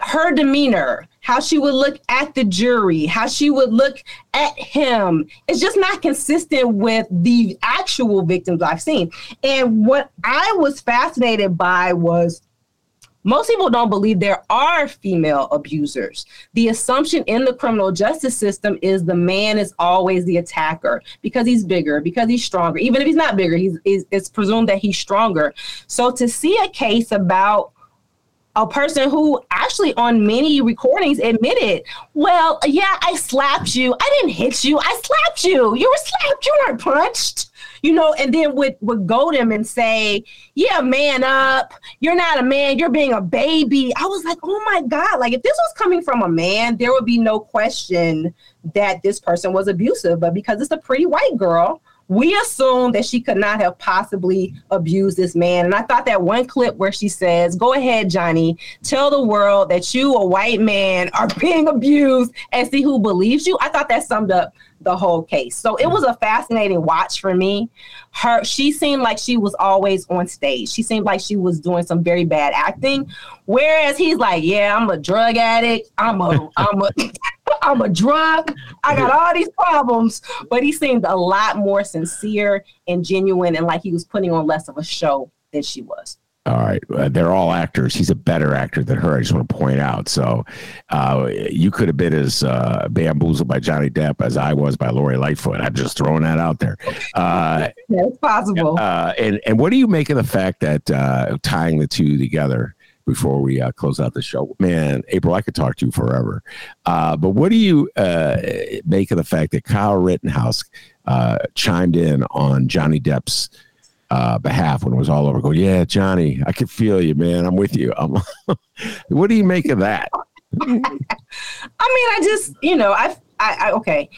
her demeanor, how she would look at the jury, how she would look at him. It's just not consistent with the actual victims I've seen. And what I was fascinated by was most people don't believe there are female abusers. The assumption in the criminal justice system is the man is always the attacker because he's bigger, because he's stronger. Even if he's not bigger, he's, it's presumed that he's stronger. So to see a case about a person who actually on many recordings admitted, well, yeah, I slapped you. I didn't hit you. I slapped you. You were slapped. You weren't punched. You know, and then would would goad him and say, "Yeah, man up. You're not a man. You're being a baby." I was like, "Oh my god! Like if this was coming from a man, there would be no question that this person was abusive. But because it's a pretty white girl, we assumed that she could not have possibly abused this man. And I thought that one clip where she says, Go ahead, Johnny, tell the world that you, a white man, are [laughs] being abused and see who believes you. I thought that summed up the whole case. So it was a fascinating watch for me. Her she seemed like she was always on stage. She seemed like she was doing some very bad acting. Whereas he's like, Yeah, I'm a drug addict. I'm a [laughs] I'm a I'm a drug. I got all these problems. But he seemed a lot more sincere and genuine and like he was putting on less of a show than she was. All right. Uh, they're all actors. He's a better actor than her. I just want to point out. So uh, you could have been as uh, bamboozled by Johnny Depp as I was by Lori Lightfoot. I'm just throwing that out there. [laughs] Uh, That's possible. Uh, and, and what do you make of the fact that uh, tying the two together before we uh, close out the show. Man, April, I could talk to you forever. Uh, but what do you uh, make of the fact that Kyle Rittenhouse uh, chimed in on Johnny Depp's uh, behalf when it was all over? Go, yeah, Johnny, I can feel you, man. I'm with you. I'm [laughs] what do you make of that? [laughs] I mean, I just, you know, I, I, I okay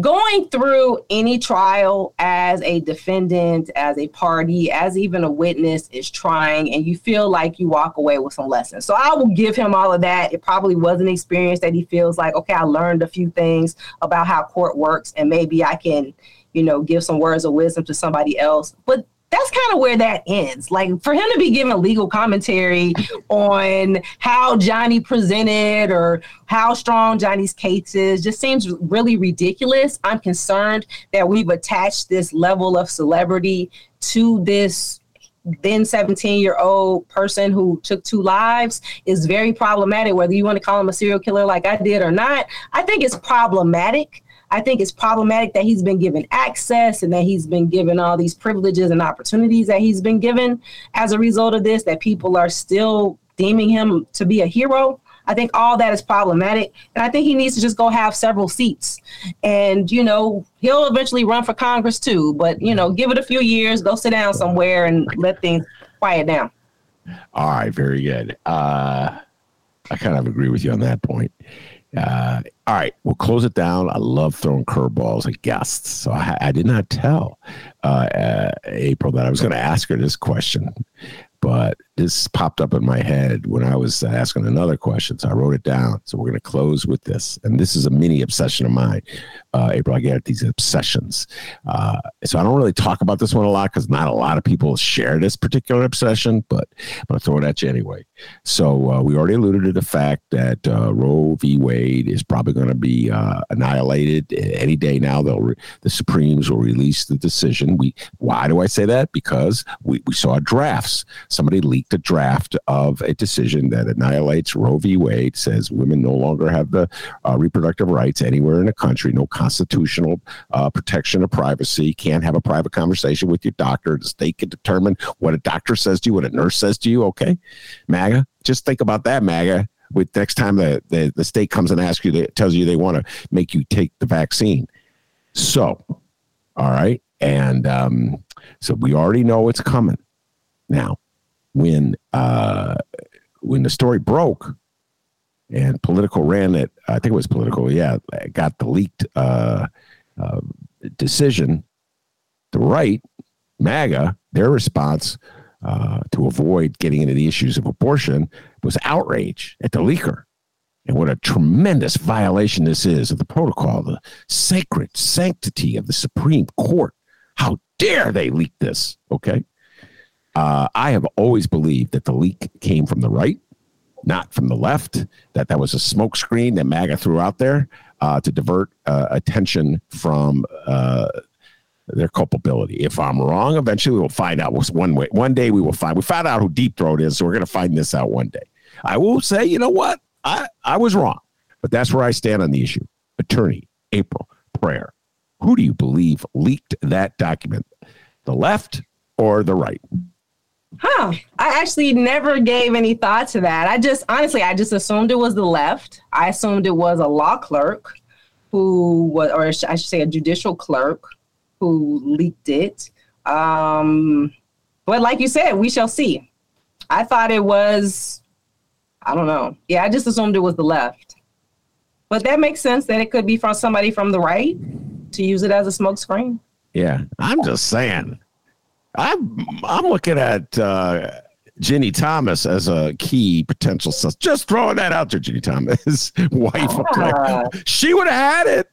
going through any trial as a defendant, as a party, as even a witness is trying, and you feel like you walk away with some lessons. So I will give him all of that. It probably was an experience that he feels like, okay, I learned a few things about how court works, and maybe I can, you know, give some words of wisdom to somebody else. But that's kind of where that ends. Like for him to be giving legal commentary on how Johnny presented or how strong Johnny's case is just seems really ridiculous. I'm concerned that we've attached this level of celebrity to this then 17 year old person who took two lives is very problematic whether you want to call him a serial killer like i did or not i think it's problematic I think it's problematic that he's been given access and that he's been given all these privileges and opportunities that he's been given as a result of this, that people are still deeming him to be a hero. I think all that is problematic. And I think he needs to just go have several seats. And, you know, he'll eventually run for Congress too. But, you know, give it a few years, go sit down somewhere and let things quiet down. All right. Very good. Uh, I kind of agree with you on that point. Uh, all right, we'll close it down. I love throwing curveballs at guests. So I, I did not tell uh, uh, April that I was going to ask her this question but this popped up in my head when I was asking another question. So I wrote it down. So we're going to close with this. And this is a mini obsession of mine. Uh, April, I get these obsessions. Uh, so I don't really talk about this one a lot because not a lot of people share this particular obsession, but I'm going to throw it at you anyway. So uh, we already alluded to the fact that uh, Roe v. Wade is probably going to be uh, annihilated any day now. They'll re- the Supremes will release the decision. We why do I say that? Because we, we saw drafts somebody leaked a draft of a decision that annihilates Roe v. Wade, says women no longer have the uh, reproductive rights anywhere in the country, no constitutional uh, protection of privacy, can't have a private conversation with your doctor. The state can determine what a doctor says to you, what a nurse says to you. Okay, MAGA, just think about that, MAGA. With next time the, the, the state comes and asks you, tells you they want to make you take the vaccine. So, all right. And um, so we already know it's coming. Now, when uh, when the story broke and Politico ran it, I think it was Politico, yeah, got the leaked uh, uh, decision. The right, MAGA, their response uh, to avoid getting into the issues of abortion was outrage at the leaker. And what a tremendous violation this is of the protocol, the sacred sanctity of the Supreme Court. How dare they leak this? Okay. Uh, I have always believed that the leak came from the right, not from the left, that that was a smokescreen that MAGA threw out there uh, to divert uh, attention from uh, their culpability. If I'm wrong, eventually we'll find out. One way, one day we will find. We found out who Deep Throat is, so we're going to find this out one day. I will say, you know what? I, I was wrong, but that's where I stand on the issue. Attorney April Preyar. Who do you believe leaked that document? The left or the right? Huh. I actually never gave any thought to that. I just honestly, I just assumed it was the left. I assumed it was a law clerk who was, or I should say, a judicial clerk who leaked it. Um, but like you said, we shall see. I thought it was, I don't know. Yeah, I just assumed it was the left. But that makes sense that it could be from somebody from the right to use it as a smokescreen. Yeah, I'm just saying. I'm I'm looking at uh, Ginni Thomas as a key potential sus. Just throwing that out there, Ginni Thomas, [laughs] wife of She would have had it.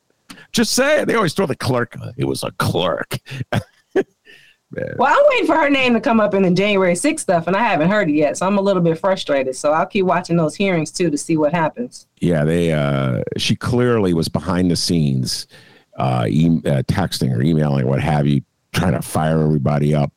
Just saying. They always throw the clerk. It was a clerk. [laughs] well, I'm waiting for her name to come up in the January 6th stuff, and I haven't heard it yet. So I'm a little bit frustrated. So I'll keep watching those hearings too to see what happens. Yeah, they. Uh, she clearly was behind the scenes, uh, e- uh, texting or emailing, what have you, trying to fire everybody up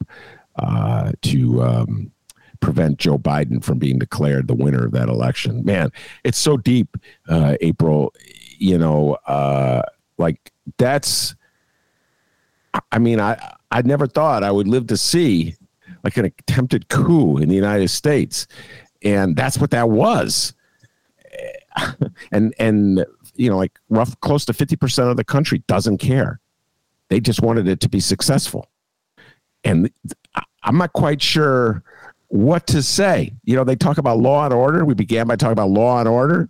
uh, to um, prevent Joe Biden from being declared the winner of that election. Man, it's so deep, uh, April. You know, uh, like that's. I mean, I I never thought I would live to see like an attempted coup in the United States, and that's what that was. [laughs] And and you know, like rough close to fifty percent of the country doesn't care they just wanted it to be successful. And I'm not quite sure what to say. You know, they talk about law and order. We began by talking about law and order.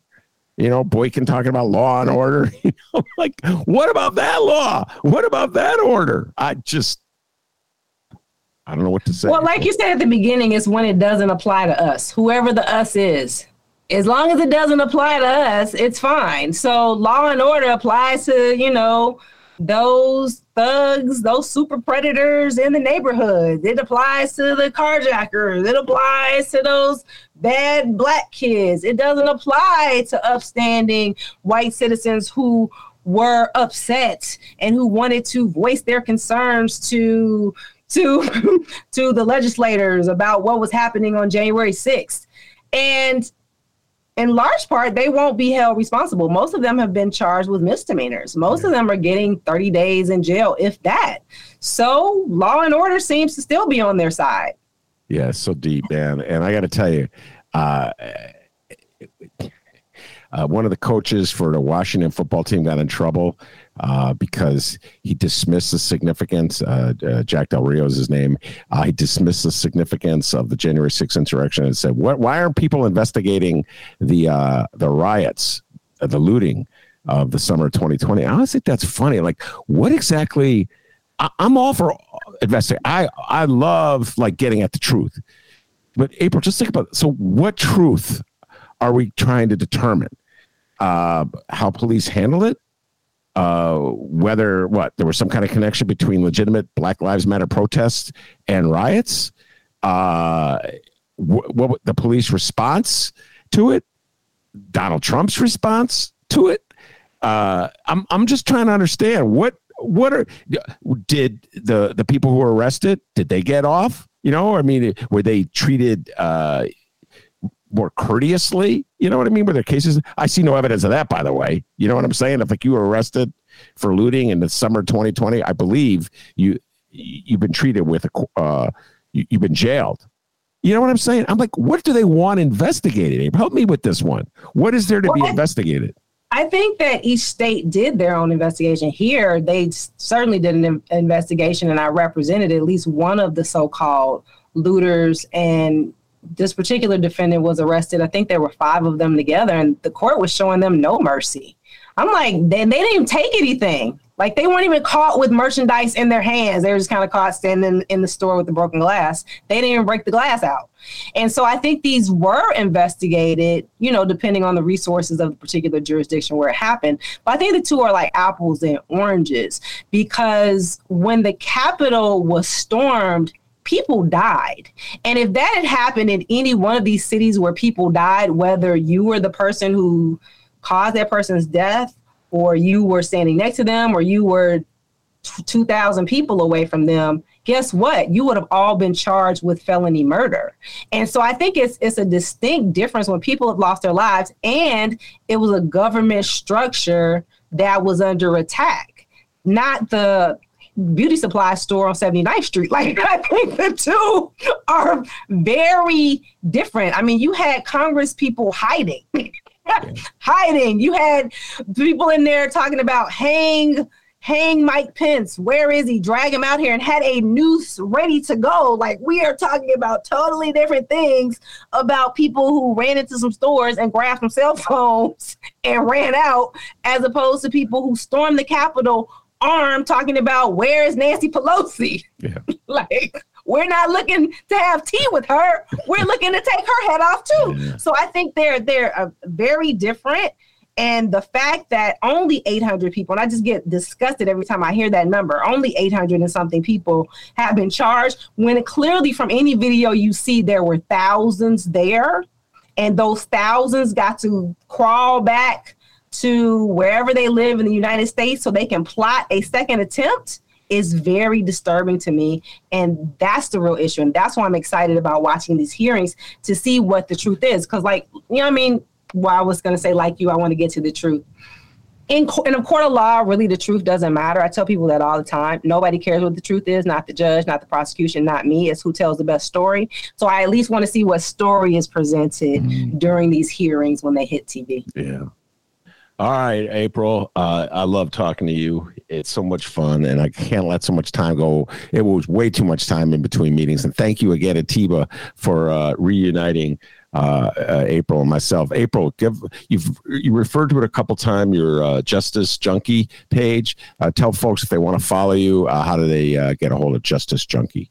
You know, Boykin talking about law and order. [laughs] You know, like, what about that law? What about that order? I just, I don't know what to say. Well, like you said at the beginning, it's when it doesn't apply to us, whoever the us is. As long as it doesn't apply to us, it's fine. So law and order applies to, you know, those thugs, those super predators in the neighborhood. It applies to the carjackers. It applies to those bad black kids. It doesn't apply to upstanding white citizens who were upset and who wanted to voice their concerns to to [laughs] to the legislators about what was happening on January 6th. And in large part, they won't be held responsible. Most of them have been charged with misdemeanors. Most yeah. of them are getting 30 days in jail, if that. So law and order seems to still be on their side. Yeah, so deep, man. And I got to tell you, uh, uh, one of the coaches for the Washington football team got in trouble uh, because he dismissed the significance. Uh, uh, Jack Del Rio is his name. Uh, he dismissed the significance of the January 6th insurrection and said, "What? Why aren't people investigating the uh, the riots, the looting of the summer of 2020?" I always think that's funny. Like, what exactly? I, I'm all for investigating. I I love like getting at the truth. But April, just think about it. so. What truth are we trying to determine? Uh, how police handle it, uh, whether what there was some kind of connection between legitimate Black Lives Matter protests and riots, uh, what, what the police response to it, Donald Trump's response to it. Uh, I'm I'm just trying to understand what what are did the the people who were arrested did they get off? You know, I mean, were they treated uh, more courteously? You know what I mean? Were there cases? I see no evidence of that, by the way. You know what I'm saying? If like you were arrested for looting in the summer 2020, I believe you you've been treated with a uh, you, you've been jailed. You know what I'm saying? I'm like, what do they want investigated? Help me with this one. What is there to well, be investigated? I think that each state did their own investigation. Here, they certainly did an investigation, and I represented at least one of the so called looters. And this particular defendant was arrested. I think there were five of them together, and the court was showing them no mercy. I'm like, they, they didn't even take anything. Like they weren't even caught with merchandise in their hands. They were just kind of caught standing in the store with the broken glass. They didn't even break the glass out. And so I think these were investigated, you know, depending on the resources of the particular jurisdiction where it happened. But I think the two are like apples and oranges because when the Capitol was stormed, people died. And if that had happened in any one of these cities where people died, whether you were the person who caused that person's death or you were standing next to them or you were 2,000 people away from them, guess what? You would have all been charged with felony murder. And so I think it's it's a distinct difference when people have lost their lives and it was a government structure that was under attack, not the beauty supply store on 79th Street. [laughs] Like I think the two are very different. I mean, you had Congress people hiding. [laughs] hiding. You had people in there talking about hang hang Mike Pence. Where is he? Drag him out here and had a noose ready to go. Like we are talking about totally different things about people who ran into some stores and grabbed some cell phones [laughs] and ran out, as opposed to people who stormed the Capitol armed talking about where is Nancy Pelosi? Yeah. [laughs] like we're not looking to have tea with her. We're looking to take her head off too. Yeah. So I think they're they're uh, very different. And the fact that only 800 people, and I just get disgusted every time I hear that number, only 800 and something people have been charged, when clearly from any video you see, there were thousands there. And those thousands got to crawl back to wherever they live in the United States so they can plot a second attempt is very disturbing to me. And that's the real issue. And that's why I'm excited about watching these hearings to see what the truth is. Because, like, you know I mean? well, I was going to say, like you, I want to get to the truth. In, in a court of law, really the truth doesn't matter. I tell people that all the time. Nobody cares what the truth is, not the judge, not the prosecution, not me. It's who tells the best story. So I at least want to see what story is presented mm. during these hearings when they hit TV. Yeah. All right, April. Uh, I love talking to you. It's so much fun, and I can't let so much time go. It was way too much time in between meetings. And thank you again, Atiba, for uh, reuniting uh, uh, April and myself. April, give you've you referred to it a couple times. Your uh, Justus Junkie page. Uh, tell folks if they want to follow you, how do they get a hold of Justus Junkie?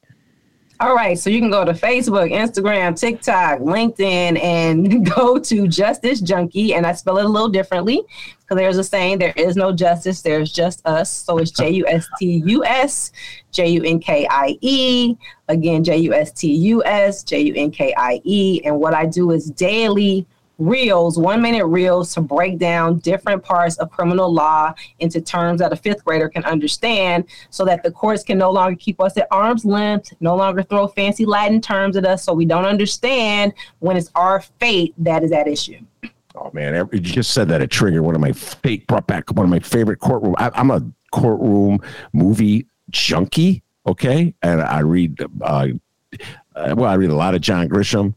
All right, so you can go to Facebook, Instagram, TikTok, LinkedIn, and [laughs] go to Justus Junkie, and I spell it a little differently because there's a saying: there is no justice, there's just us. So it's [laughs] J U S T U S J U N K I E. Again, J U S T U S J U N K I E. And what I do is daily reels, one minute reels to break down different parts of criminal law into terms that a fifth grader can understand so that the courts can no longer keep us at arm's length, no longer throw fancy Latin terms at us so we don't understand when it's our fate that is at issue. Oh man, you just said that it triggered one of my fate brought back one of my favorite courtroom. I, am a courtroom movie junkie, okay, and I read. Uh, well, I read a lot of John Grisham,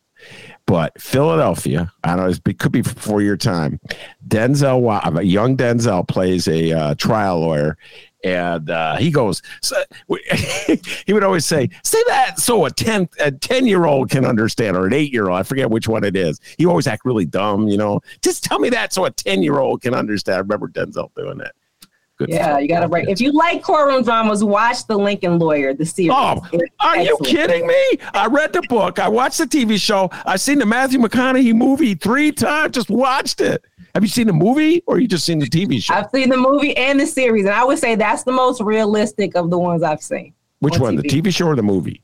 but Philadelphia, I don't know, it could be for your time. Denzel, young Denzel plays a uh, trial lawyer, and uh, he goes. So, [laughs] he would always say, "Say that so a ten a ten year old can understand, or an eight year old. I forget which one it is. He always act really dumb, you know. Just tell me that so a ten year old can understand. I remember Denzel doing that. Good yeah, you got to break. If you like courtroom dramas, watch The Lincoln Lawyer, the series. Oh, it's are excellent. you kidding me? I read the book. I watched the TV show. I've seen the Matthew McConaughey movie three times. Just watched it. Have you seen the movie or you just seen the TV show? I've seen the movie and the series, and I would say that's the most realistic of the ones I've seen. Which on one, TV. the TV show or the movie?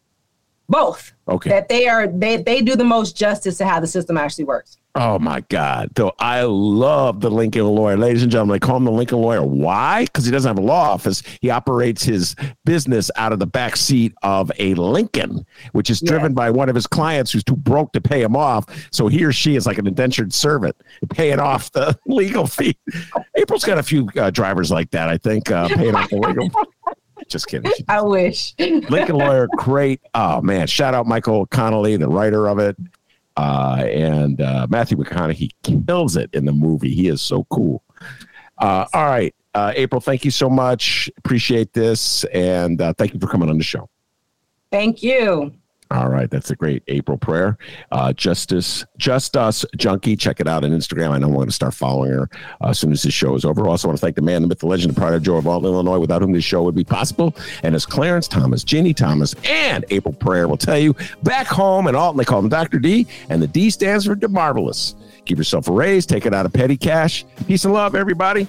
Both. Okay. That they are they they do the most justice to how the system actually works. Oh my God. So I love the Lincoln lawyer. Ladies and gentlemen, they call him the Lincoln lawyer. Why? Because he doesn't have a law office. He operates his business out of the back seat of a Lincoln, which is driven by one of his clients who's too broke to pay him off. So he or she is like an indentured servant paying off the [laughs] legal fee. April's got a few uh, drivers like that, I think, uh, paying off the legal Just kidding. I wish. Lincoln Lawyer, great. Oh man, shout out Michael Connelly, the writer of it, uh, and uh, Matthew McConaughey kills it in the movie. He is so cool. Uh, all right, uh, April, thank you so much. Appreciate this, and uh, thank you for coming on the show. Thank you. All right, that's a great April Preyar. Uh, Justice, Just Us Junkie, check it out on Instagram. I know I'm going to start following her uh, as soon as this show is over. Also, want to thank the man, the myth, the legend, the pride of Joe of Alton, Illinois, without whom this show would be possible. And as Clarence Thomas, Ginni Thomas, and April Preyar will tell you, back home in Alton, they call him Dr. D, and the D stands for the DeMarvelous. Keep yourself a raise, take it out of petty cash. Peace and love, everybody.